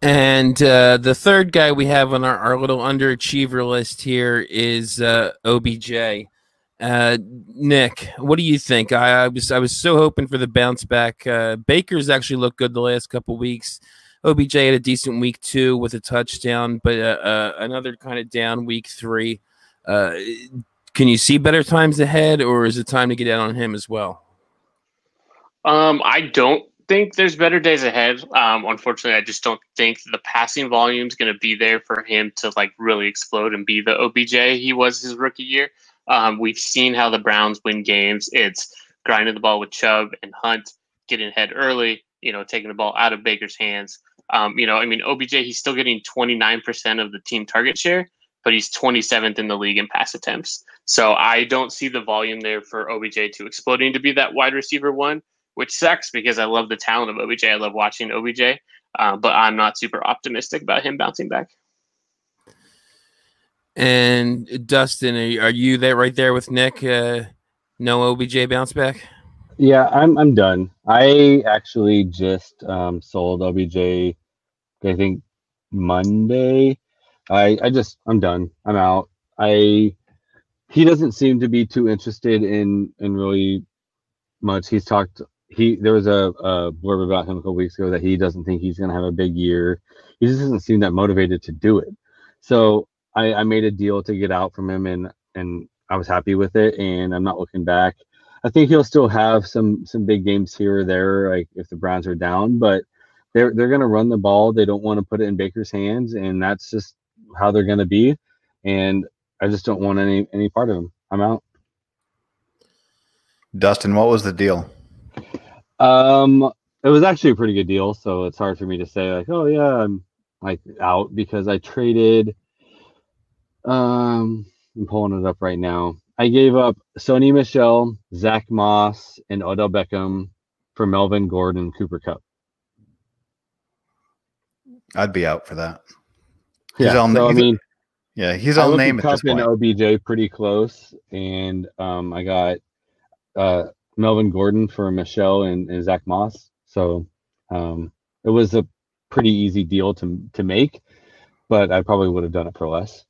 And uh, the third guy we have on our, our little underachiever list here is uh, OBJ. Uh, Nick, what do you think? I, I, was I was so hoping for the bounce back. Uh, Baker's actually looked good the last couple weeks. OBJ had a decent week two with a touchdown, but uh, uh, another kind of down week three. Uh, can you see better times ahead, or is it time to get out on him as well? Um, I don't think there's better days ahead. Um, unfortunately, I just don't think the passing volume is going to be there for him to like really explode and be the OBJ he was his rookie year. Um, we've seen how the Browns win games. It's grinding the ball with Chubb and Hunt, getting ahead early, you know, taking the ball out of Baker's hands. Um, you know, I mean, OBJ, he's still getting 29% of the team target share, but he's 27th in the league in pass attempts. So I don't see the volume there for OBJ to exploding to be that wide receiver one, which sucks because I love the talent of OBJ. I love watching OBJ, uh, but I'm not super optimistic about him bouncing back. And Dustin, are you, are you there right there with Nick? Uh, no OBJ bounce back. Yeah, I'm I'm done. I actually just um, sold OBJ. I think Monday. I I just I'm done. I'm out. I he doesn't seem to be too interested in in really much. He's talked. He there was a, a blurb about him a couple weeks ago that he doesn't think he's going to have a big year. He just doesn't seem that motivated to do it. So I, I made a deal to get out from him, and and I was happy with it, and I'm not looking back. I think he'll still have some some big games here or there, like if the Browns are down, but they're they're going to run the ball. They don't want to put it in Baker's hands, and that's just how they're going to be. And I just don't want any any part of him. I'm out. Dustin, what was the deal? Um, it was actually a pretty good deal, so it's hard for me to say like, oh yeah, I'm like out because I traded. Um, I'm pulling it up right now. I gave up Sony Michel, Zach Moss, and Odell Beckham for Melvin Gordon, Cooper Kupp. I'd be out for that. He's Yeah, all, so, I he's- mean, yeah, he's all name at at this point. OBJ pretty close, and um, I got uh, Melvin Gordon for Michel and, and Zach Moss. So um, it was a pretty easy deal to to make, but I probably would have done it for less.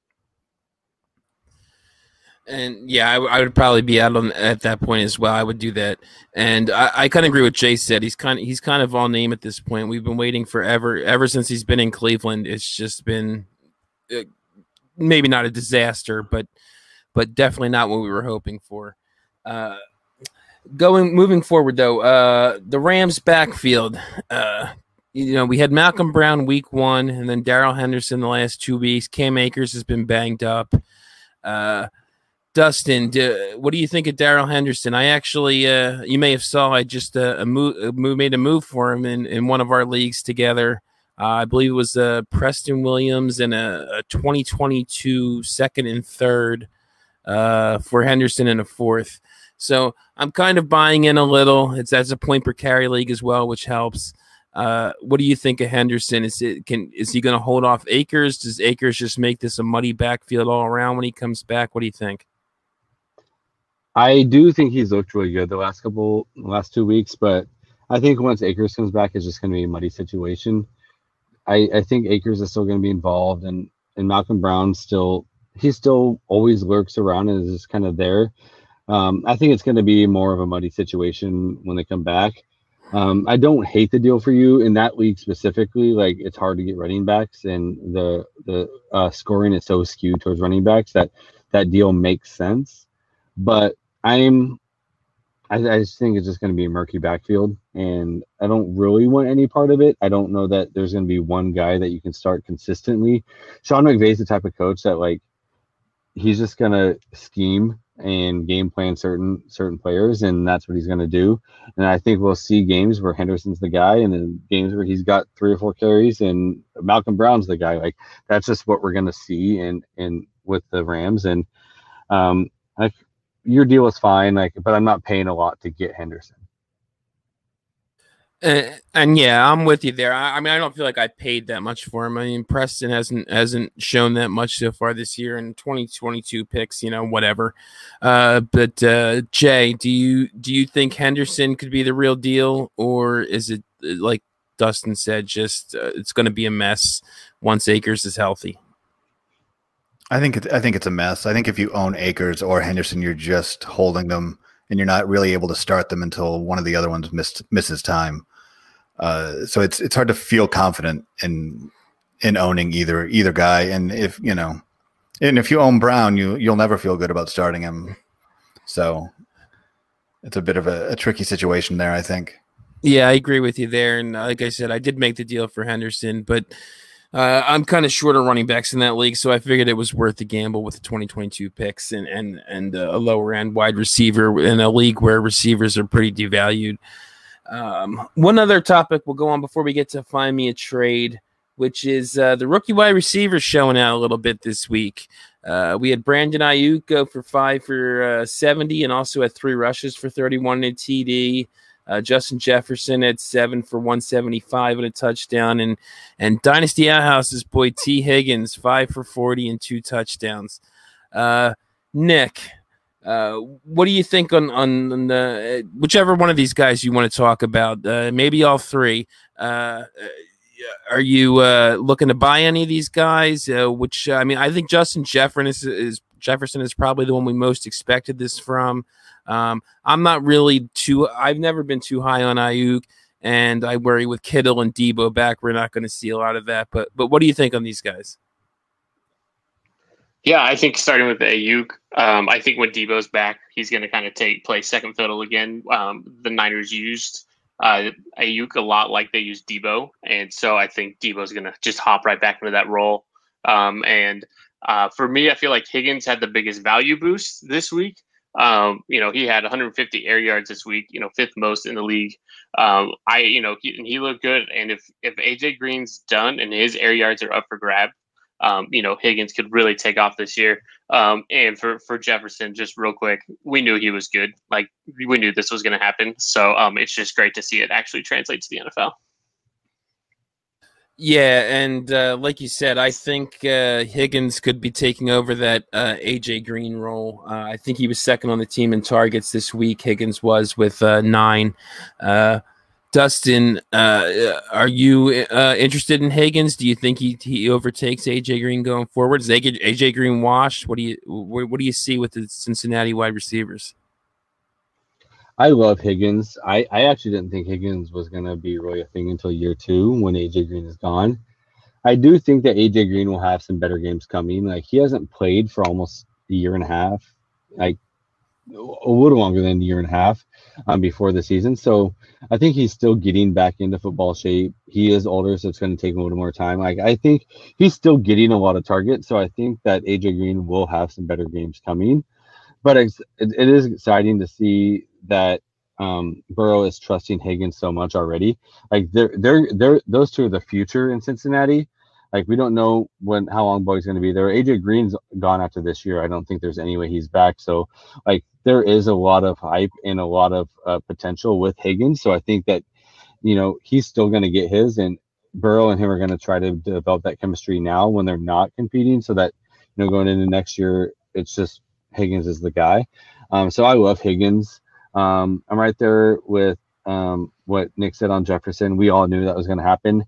And yeah, I, w- I would probably be out on at that point as well. I would do that, and I, I kind of agree with Jay said. He's kind of he's kind of all name at this point. We've been waiting forever, ever since he's been in Cleveland. It's just been uh, maybe not a disaster, but but definitely not what we were hoping for. Uh, going moving forward though, uh, the Rams backfield. Uh, you know, we had Malcolm Brown week one, and then Darrell Henderson the last two weeks. Cam Akers has been banged up. Uh, Dustin, do, what do you think of Darrell Henderson? I actually, uh, you may have saw, I just uh, a move, made a move for him in, in one of our leagues together. Uh, I believe it was uh, Preston Williams and a, a 2022 second and third uh, for Henderson and a fourth. So I'm kind of buying in a little. It's as a point per carry league as well, which helps. Uh, what do you think of Henderson? Is it can is he going to hold off Akers? Does Akers just make this a muddy backfield all around when he comes back? What do you think? I do think he's looked really good the last couple last two weeks, but I think once Akers comes back, it's just going to be a muddy situation. I, I think Akers is still going to be involved, and and Malcolm Brown still he still always lurks around and is just kind of there. Um, I think it's going to be more of a muddy situation when they come back. Um, I don't hate the deal for you in that league specifically. Like it's hard to get running backs, and the the uh, scoring is so skewed towards running backs that that deal makes sense. But I'm I, I just think it's just going to be a murky backfield, and I don't really want any part of it. I don't know that there's going to be one guy that you can start consistently. Sean McVay's the type of coach that like he's just going to scheme and game plan certain certain players, and that's what he's going to do. And I think we'll see games where Henderson's the guy, and then games where he's got three or four carries, and Malcolm Brown's the guy. Like that's just what we're going to see, and and with the Rams, and um, I your deal is fine, like, but I'm not paying a lot to get Henderson. Uh, and yeah, I'm with you there. I, I mean, I don't feel like I paid that much for him. I mean, Preston hasn't hasn't shown that much so far this year. And 2022 picks, you know, whatever. Uh, but uh, Jay, do you do you think Henderson could be the real deal, or is it like Dustin said, just uh, it's going to be a mess once Akers is healthy? I think it, I think it's a mess. I think if you own Akers or Henderson, you're just holding them, and you're not really able to start them until one of the other ones missed, misses time. Uh, so it's it's hard to feel confident in in owning either either guy. And if you know, and if you own Brown, you you'll never feel good about starting him. So it's a bit of a, a tricky situation there. I think. Yeah, I agree with you there. And uh, like I said, I did make the deal for Henderson, but uh, I'm kind of short on running backs in that league, so I figured it was worth the gamble with the 2022 picks and and and uh, a lower end wide receiver in a league where receivers are pretty devalued. Um, one other topic we'll go on before we get to find me a trade, which is uh, the rookie wide receivers showing out a little bit this week. Uh, we had Brandon Aiyuk go for five for uh, 70 and also had three rushes for 31 in TD. Uh, Justin Jefferson had seven for 175 and a touchdown, and and Dynasty Outhouse's boy Tee Higgins five for 40 and two touchdowns. Uh, Nick, uh, what do you think on on, on the, whichever one of these guys you want to talk about? Uh, maybe all three. Uh, are you uh, looking to buy any of these guys? Uh, which I mean, I think Justin Jefferson is, is, Jefferson is probably the one we most expected this from. Um, I'm not really too. I've never been too high on Aiyuk, and I worry with Kittle and Deebo back, we're not going to see a lot of that. But but what do you think on these guys? Yeah, I think starting with Aiyuk, um, I think when Deebo's back, he's going to kind of take play second fiddle again. Um, the Niners used uh, Aiyuk a lot like they used Deebo, and so I think Deebo's going to just hop right back into that role. Um, and uh, for me, I feel like Higgins had the biggest value boost this week. Um, you know, he had 150 air yards this week. You know, fifth most in the league. Um, I, you know, he, he looked good. And if if AJ Green's done and his air yards are up for grab, um, you know, Higgins could really take off this year. Um, and for, for Jefferson, just real quick, we knew he was good. Like we knew this was going to happen. So um, it's just great to see it actually translate to the NFL. Yeah, and uh, like you said, I think uh, Higgins could be taking over that uh, AJ Green role. Uh, I think he was second on the team in targets this week. Higgins was with uh, nine. Uh, Dustin, are you interested in Higgins? Do you think he, he overtakes AJ Green going forward? Is AJ, AJ Green washed? What do you what, what do you see with the Cincinnati wide receivers? I love Higgins. I, I actually didn't think Higgins was going to be really a thing until year two when AJ Green is gone. I do think that AJ Green will have some better games coming. Like he hasn't played for almost a year and a half, like a little longer than a year and a half um, before the season. So I think he's still getting back into football shape. He is older, so it's going to take him a little more time. Like I think he's still getting a lot of targets. So I think that AJ Green will have some better games coming. But it, it is exciting to see that um, Burrow is trusting Higgins so much already. Like they're they're they're those two are the future in Cincinnati. Like we don't know when how long Boyd's going to be there. AJ Green's gone after this year. I don't think there's any way he's back. So like there is a lot of hype and a lot of uh, potential with Higgins. So I think that you know he's still going to get his, and Burrow and him are going to try to develop that chemistry now when they're not competing, so that you know going into next year it's just Higgins is the guy. Um, so I love Higgins. Um, I'm right there with um, what Nick said on Jefferson. We all knew that was going to happen.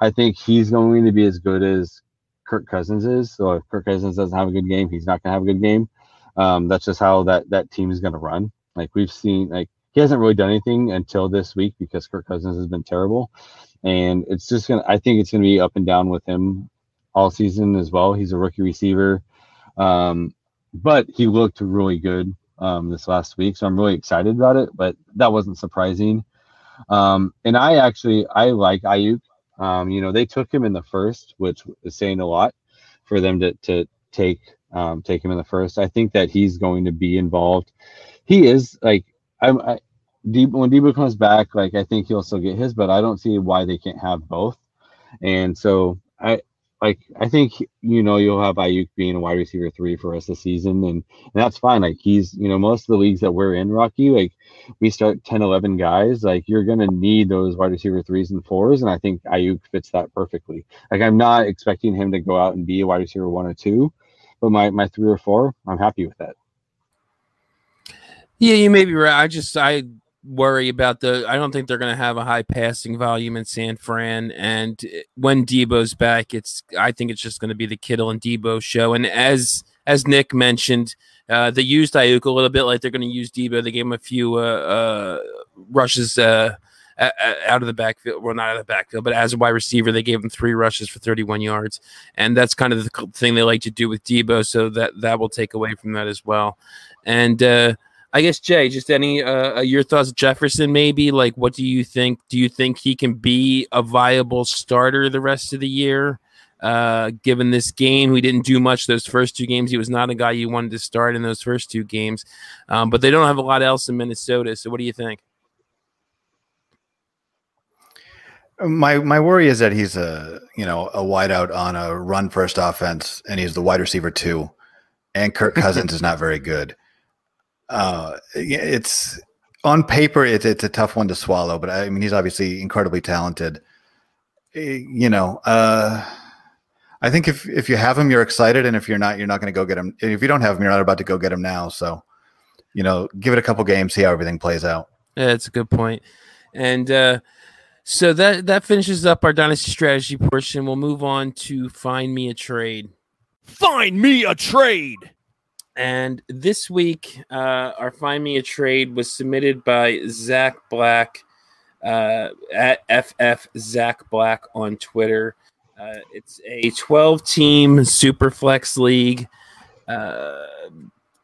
I think he's going to be as good as Kirk Cousins is. So if Kirk Cousins doesn't have a good game, he's not going to have a good game. Um, that's just how that that team is going to run. Like we've seen, like he hasn't really done anything until this week because Kirk Cousins has been terrible, and it's just gonna. I think it's gonna be up and down with him all season as well. He's a rookie receiver, um, but he looked really good um, this last week, so I'm really excited about it. But that wasn't surprising. Um, and I actually I like Aiyuk. Um, you know, they took him in the first, which is saying a lot for them to to take um, take him in the first. I think that he's going to be involved. He is like I'm. I, when Deebo comes back, like I think he'll still get his, but I don't see why they can't have both. And so I like I think you know you'll have Aiyuk being a wide receiver three for us this season, and, and that's fine. Like he's you know most of the leagues that we're in, Rocky, like we start 10, 11 guys. Like you're gonna need those wide receiver threes and fours, and I think Aiyuk fits that perfectly. Like I'm not expecting him to go out and be a wide receiver one or two, but my my three or four, I'm happy with that. Yeah, you may be right. I just I worry about the. I don't think they're going to have a high passing volume in San Fran, and when Deebo's back, it's. I think it's just going to be the Kittle and Deebo show. And as as Nick mentioned, uh, they used Aiyuk a little bit like they're going to use Deebo. They gave him a few uh, uh, rushes. Uh, out of the backfield, well, not out of the backfield, but as a wide receiver, they gave him three rushes for 31 yards, and that's kind of the thing they like to do with Deebo. So that that will take away from that as well. And uh, I guess Jay, just any uh, uh, your thoughts, Jefferson? Maybe like, what do you think? Do you think he can be a viable starter the rest of the year? Uh, given this game, we didn't do much those first two games. He was not a guy you wanted to start in those first two games, um, but they don't have a lot else in Minnesota. So, what do you think? My my worry is that he's a you know a wideout on a run first offense, and he's the wide receiver too, and Kirk Cousins is not very good. Uh, it's on paper, it's it's a tough one to swallow, but I mean, he's obviously incredibly talented. Eh, you know, uh, I think if if you have him, you're excited, and if you're not, you're not going to go get him. If you don't have him, you're not about to go get him now. So, you know, give it a couple games, see how everything plays out. Yeah, that's a good point. And uh, so that that finishes up our dynasty strategy portion. We'll move on to find me a trade. Find me a trade. And this week, uh, our find me a trade was submitted by Zach Black uh, at FF Zach Black on Twitter. Uh, it's a 12 team Superflex league. Uh,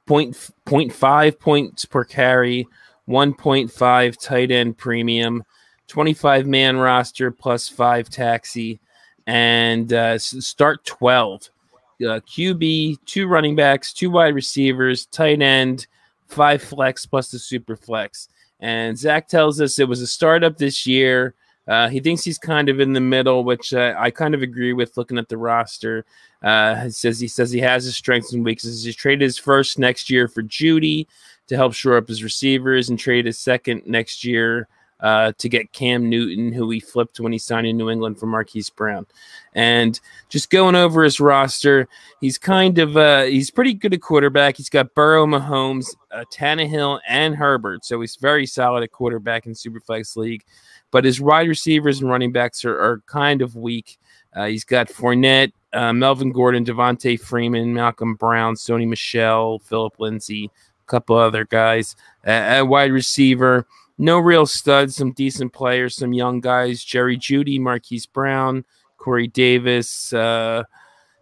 point, point 0.5 points per carry, 1.5 tight end premium, 25 man roster plus five taxi, and uh, start 12. Uh, QB, two running backs, two wide receivers, tight end, five flex plus the super flex. And Zach tells us it was a startup this year. Uh, he thinks he's kind of in the middle, which uh, I kind of agree with looking at the roster. Uh, he says he says he has his strengths and weaknesses. He traded his first next year for Jeudy to help shore up his receivers, and trade his second next year uh, to get Cam Newton, who he flipped when he signed in New England for Marquise Brown. And just going over his roster, he's kind of uh, he's pretty good at quarterback. He's got Burrow, Mahomes, uh, Tannehill, and Herbert, so he's very solid at quarterback in Superflex League. But his wide receivers and running backs are, are kind of weak. Uh, he's got Fournette, uh, Melvin Gordon, Devonta Freeman, Malcolm Brown, Sony Michel, Philip Lindsay, a couple other guys at wide receiver no real studs, some decent players, some young guys, Jerry Jeudy, Marquise Brown, Corey Davis, uh,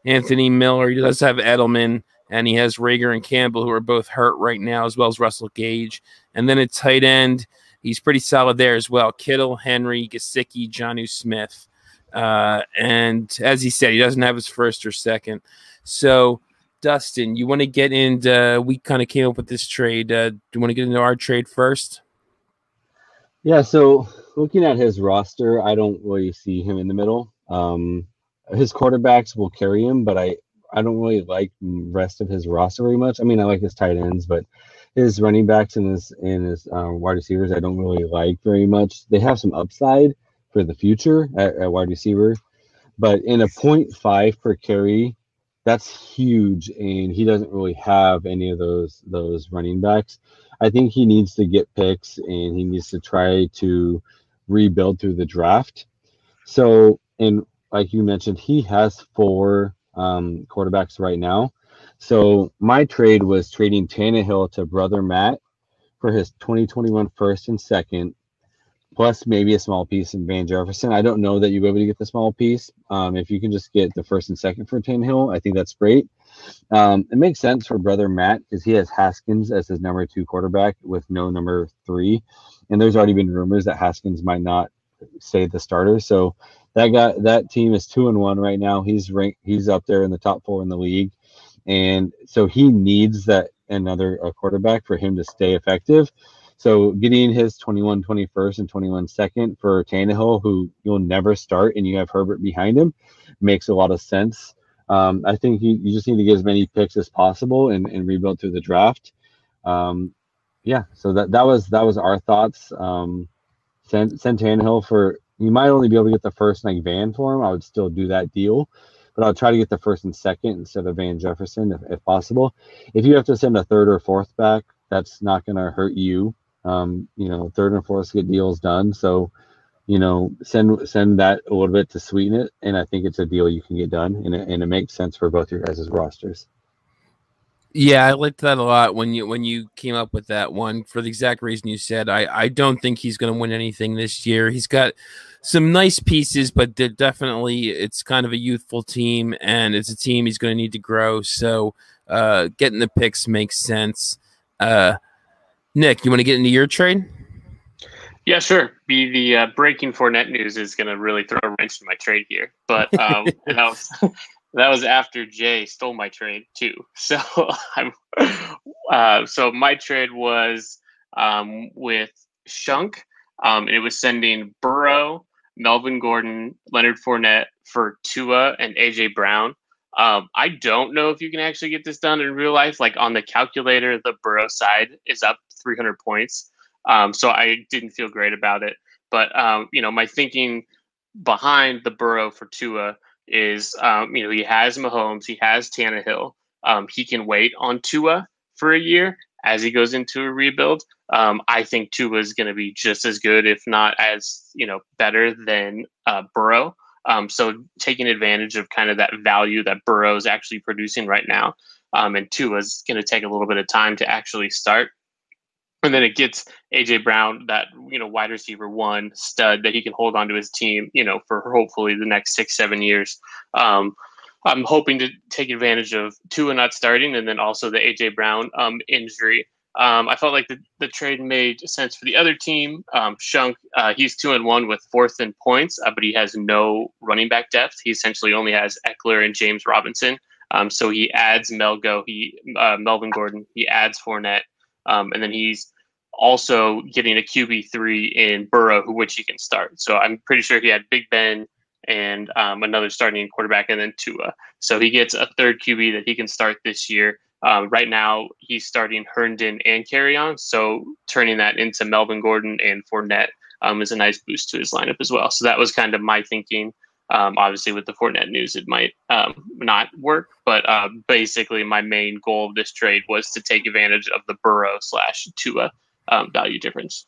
Anthony Miller. He does have Edelman, and he has Reagor and Campbell, who are both hurt right now, as well as Russell Gage. And then at tight end, he's pretty solid there as well. Kittle, Henry, Gesicki, Jonnu Smith. Uh, and as he said, he doesn't have his first or second. So, Dustin, you want to get into? We kind of came up with this trade. Uh, do you want to get into our trade first? Yeah, so looking at his roster, I don't really see him in the middle. Um, his quarterbacks will carry him, but I I don't really like rest of his roster very much. I mean, I like his tight ends, but his running backs and his and his uh, wide receivers, I don't really like very much. They have some upside for the future at, at wide receiver, but in a 0.5 per carry, that's huge, and he doesn't really have any of those those running backs. I think he needs to get picks and he needs to try to rebuild through the draft. So, and like you mentioned, he has four um, quarterbacks right now. So my trade was trading Tannehill to brother Matt for his 2021 first and second, plus maybe a small piece in Van Jefferson. I don't know that you'll be able to get the small piece. Um, if you can just get the first and second for Tannehill, I think that's great. Um, it makes sense for brother Matt because he has Haskins as his number two quarterback with no number three, and there's already been rumors that Haskins might not say the starter. So that guy, that team is two and one right now. He's ranked, he's up there in the top four in the league, and so he needs that another quarterback for him to stay effective. So getting his 21 21st and 21 second for Tannehill, who you'll never start, and you have Herbert behind him, makes a lot of sense. Um, I think you, you just need to get as many picks as possible and, and rebuild through the draft. Um, yeah, so that that was that was our thoughts. Um, send send Tannehill for you might only be able to get the first like Van for him. I would still do that deal, but I'll try to get the first and second instead of Van Jefferson if, if possible. If you have to send a third or fourth back, that's not going to hurt you. Um, you know, third and fourth get deals done. So you know, send send that a little bit to sweeten it, and I think it's a deal you can get done, and it, and it makes sense for both your guys' rosters. Yeah, I liked that a lot when you when you came up with that one for the exact reason you said. I I don't think he's going to win anything this year. He's got some nice pieces, but definitely it's kind of a youthful team, and it's a team he's going to need to grow. So uh, getting the picks makes sense. Uh, Nick, you want to get into your trade? Yeah, sure. Be the uh, breaking Fournette news is going to really throw a wrench in my trade here, but um, that was that was after Jay stole my trade too. So I'm uh, so my trade was um, with Shunk. Um, and it was sending Burrow, Melvin Gordon, Leonard Fournette for Tua and AJ Brown. Um, I don't know if you can actually get this done in real life. Like on the calculator, the Burrow side is up 300 points. Um, so I didn't feel great about it. But um, you know, my thinking behind the Burrow for Tua is, um, you know, he has Mahomes, he has Tannehill. Um, he can wait on Tua for a year, as he goes into a rebuild. Um, I think Tua is going to be just as good, if not as you know better than uh, Burrow. Um, so taking advantage of kind of that value that Burrow is actually producing right now, and Tua is going to take a little bit of time to actually start. And then it gets AJ Brown, that you know wide receiver one stud that he can hold on to his team, you know, for hopefully the next six seven years. Um, I'm hoping to take advantage of Tua not starting, and then also the AJ Brown um, injury. Um, I felt like the, the trade made sense for the other team. Um, Shunk, uh, he's two and one with fourth in points, uh, but he has no running back depth. He essentially only has Ekeler and James Robinson. Um, so he adds Melgo, he uh, Melvin Gordon, he adds Fournette, um, and then he's also getting a QB three in Burrow, who which he can start. So I'm pretty sure he had Big Ben and um, another starting quarterback, and then Tua. So he gets a third QB that he can start this year. Um, right now, he's starting Herndon and Kerryon, so turning that into Melvin Gordon and Fournette um, is a nice boost to his lineup as well. So that was kind of my thinking. Um, obviously, with the Fournette news, it might um, not work, but uh, basically, my main goal of this trade was to take advantage of the Burrow slash Tua um, value difference.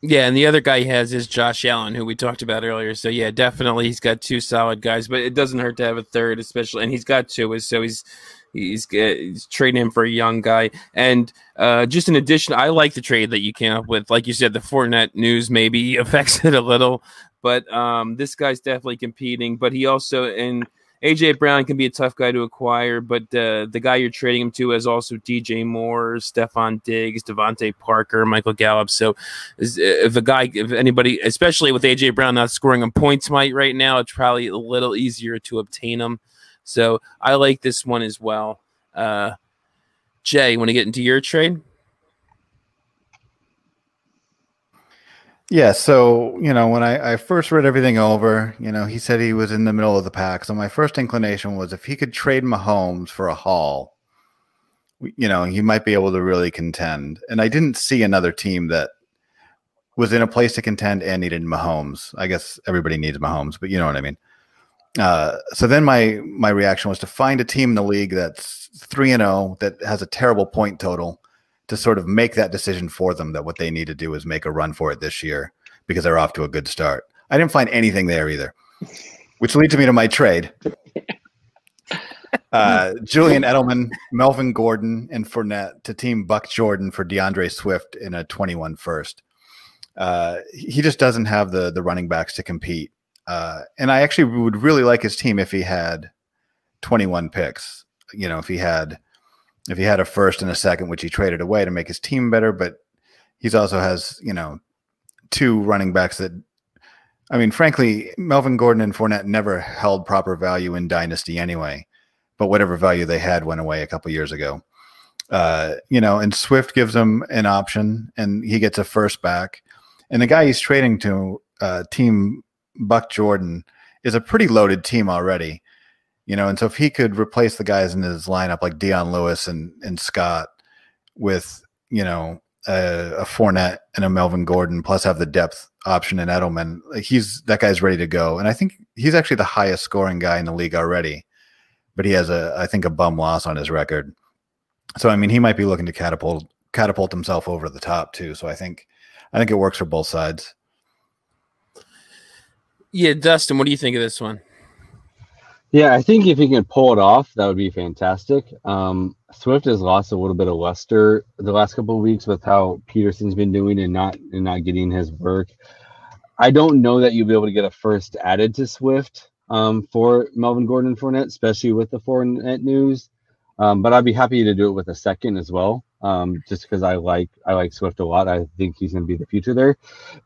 Yeah, and the other guy he has is Josh Allen, who we talked about earlier. So yeah, definitely he's got two solid guys, but it doesn't hurt to have a third, especially. And he's got two, so he's he's, he's trading him for a young guy. And uh, just in addition, I like the trade that you came up with. Like you said, the Fournette news maybe affects it a little, but um, this guy's definitely competing. But he also and AJ Brown can be a tough guy to acquire, but uh, the guy you're trading him to is also DJ Moore, Stefon Diggs, DeVante Parker, Michael Gallup. So if a guy, if anybody, especially with AJ Brown not scoring on points might right now, it's probably a little easier to obtain them. So I like this one as well. Uh, Jay, want to get into your trade? Yeah, so you know, when I, I first read everything over, you know, he said he was in the middle of the pack. So my first inclination was if he could trade Mahomes for a haul, you know, he might be able to really contend. And I didn't see another team that was in a place to contend and needed Mahomes. I guess everybody needs Mahomes, but you know what I mean. Uh, so then my my reaction was to find a team in the league that's three and zero oh, that has a terrible point total to sort of make that decision for them that what they need to do is make a run for it this year because they're off to a good start. I didn't find anything there either, which leads me to my trade. Uh, Julian Edelman, Melvin Gordon, and Fournette to team Buck Jordan for D'Andre Swift in a 21 first. Uh, he just doesn't have the the running backs to compete. Uh, and I actually would really like his team if he had 21 picks. You know, if he had if he had a first and a second, which he traded away to make his team better, but he's also has, you know, two running backs that I mean, frankly, Melvin Gordon and Fournette never held proper value in Dynasty anyway, but whatever value they had went away a couple years ago. Uh, you know, and Swift gives him an option and he gets a first back. And the guy he's trading to, uh, team Buck Jordan, is a pretty loaded team already you know, and so if he could replace the guys in his lineup like Dion Lewis and and Scott with you know a, a Fournette and a Melvin Gordon, plus have the depth option in Edelman, he's that guy's ready to go, and I think he's actually the highest scoring guy in the league already, but he has a I think a bum loss on his record, so I mean he might be looking to catapult catapult himself over the top too. So I think I think it works for both sides. Yeah, Dustin, what do you think of this one? Yeah, I think if he can pull it off, that would be fantastic. Um, Swift has lost a little bit of luster the last couple of weeks with how Peterson's been doing and not and not getting his work. I don't know that you'll be able to get a first added to Swift um, for Melvin Gordon Fournette, especially with the Fournette news. Um, but I'd be happy to do it with a second as well, um, just because I like I like Swift a lot. I think he's going to be the future there.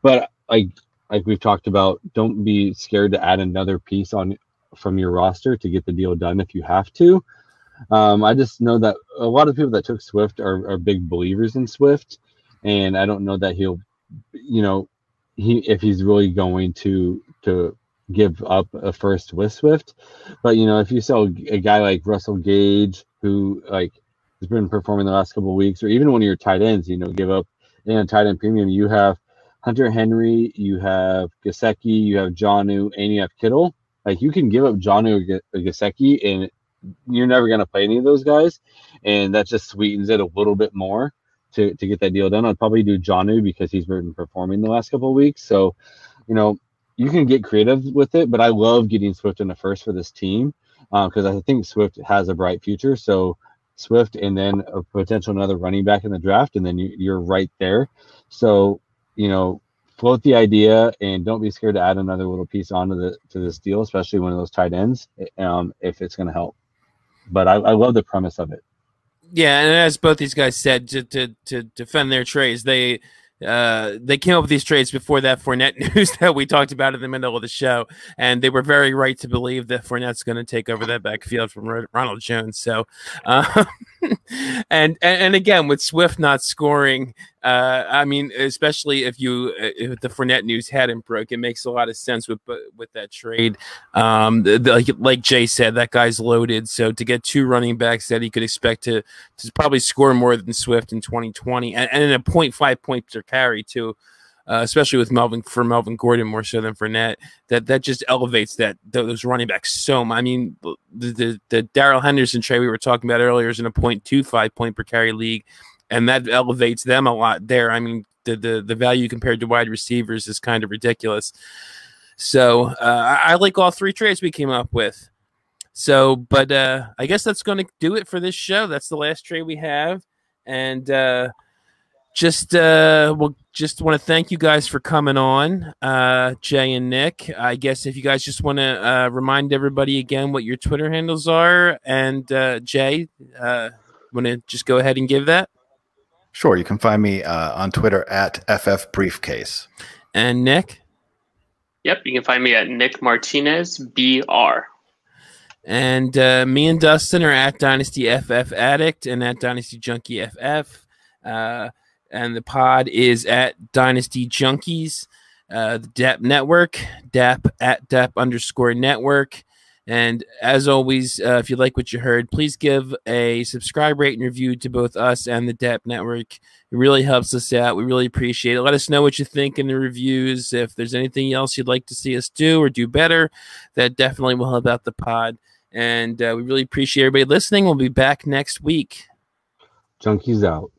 But like like we've talked about, don't be scared to add another piece on from your roster to get the deal done if you have to. Um, I just know that a lot of people that took Swift are, are big believers in Swift, and I don't know that he'll, you know, he if he's really going to to give up a first with Swift. But you know, if you sell a guy like Russell Gage, who like has been performing the last couple weeks, or even one of your tight ends, you know, give up and tight end premium, you have Hunter Henry, you have Gesicki, you have Jonnu, and you have Kittle. Like you can give up Jonnu Gesicki and you're never going to play any of those guys, and that just sweetens it a little bit more to, to get that deal done. I'd probably do Jonnu because he's been performing the last couple of weeks. So, you know, you can get creative with it, but I love getting Swift in the first for this team because uh, I think Swift has a bright future. So Swift and then a potential another running back in the draft, and then you, you're right there. So you know, float the idea and don't be scared to add another little piece onto the to this deal, especially one of those tight ends, um, if it's going to help. But I, I love the premise of it. Yeah, and as both these guys said, to to, to defend their trades, they uh, they came up with these trades before that Fournette news that we talked about in the middle of the show, and they were very right to believe that Fournette's going to take over that backfield from Ronald Jones. So, uh, and, and again with Swift not scoring, uh, I mean, especially if you uh, if the Fournette news hadn't broke, it makes a lot of sense with with that trade. Um, the, the, like, like Jay said, that guy's loaded. So to get two running backs that he could expect to to probably score more than Swift in 2020, and, and a 0.5 points per carry too. Uh, especially with Melvin for Melvin Gordon more so than Fournette, that that just elevates that those running backs so much. I mean, the the, the Darrell Henderson trade we were talking about earlier is in a 0.25 point per carry league and that elevates them a lot there. I mean, the the, the value compared to wide receivers is kind of ridiculous. So uh, I like all three trades we came up with. So, but uh, I guess that's going to do it for this show. That's the last trade we have, and uh, just uh, well, just want to thank you guys for coming on, uh, Jay and Nick. I guess if you guys just want to uh, remind everybody again what your Twitter handles are, and uh, Jay, uh, want to just go ahead and give that. Sure. You can find me uh, on Twitter at FF Briefcase. And Nick? Yep. You can find me at Nick Martinez BR. And uh, me and Dustin are at Dynasty FF Addict and at Dynasty Junkie FF. Uh, and the pod is at Dynasty Junkies. Uh, the DAP Network, DAP at DAP underscore network. And as always, uh, if you like what you heard, please give a subscribe, rate, and review to both us and the DAP Network. It really helps us out. We really appreciate it. Let us know what you think in the reviews. If there's anything else you'd like to see us do or do better, that definitely will help out the pod. And uh, we really appreciate everybody listening. We'll be back next week. Junkies out.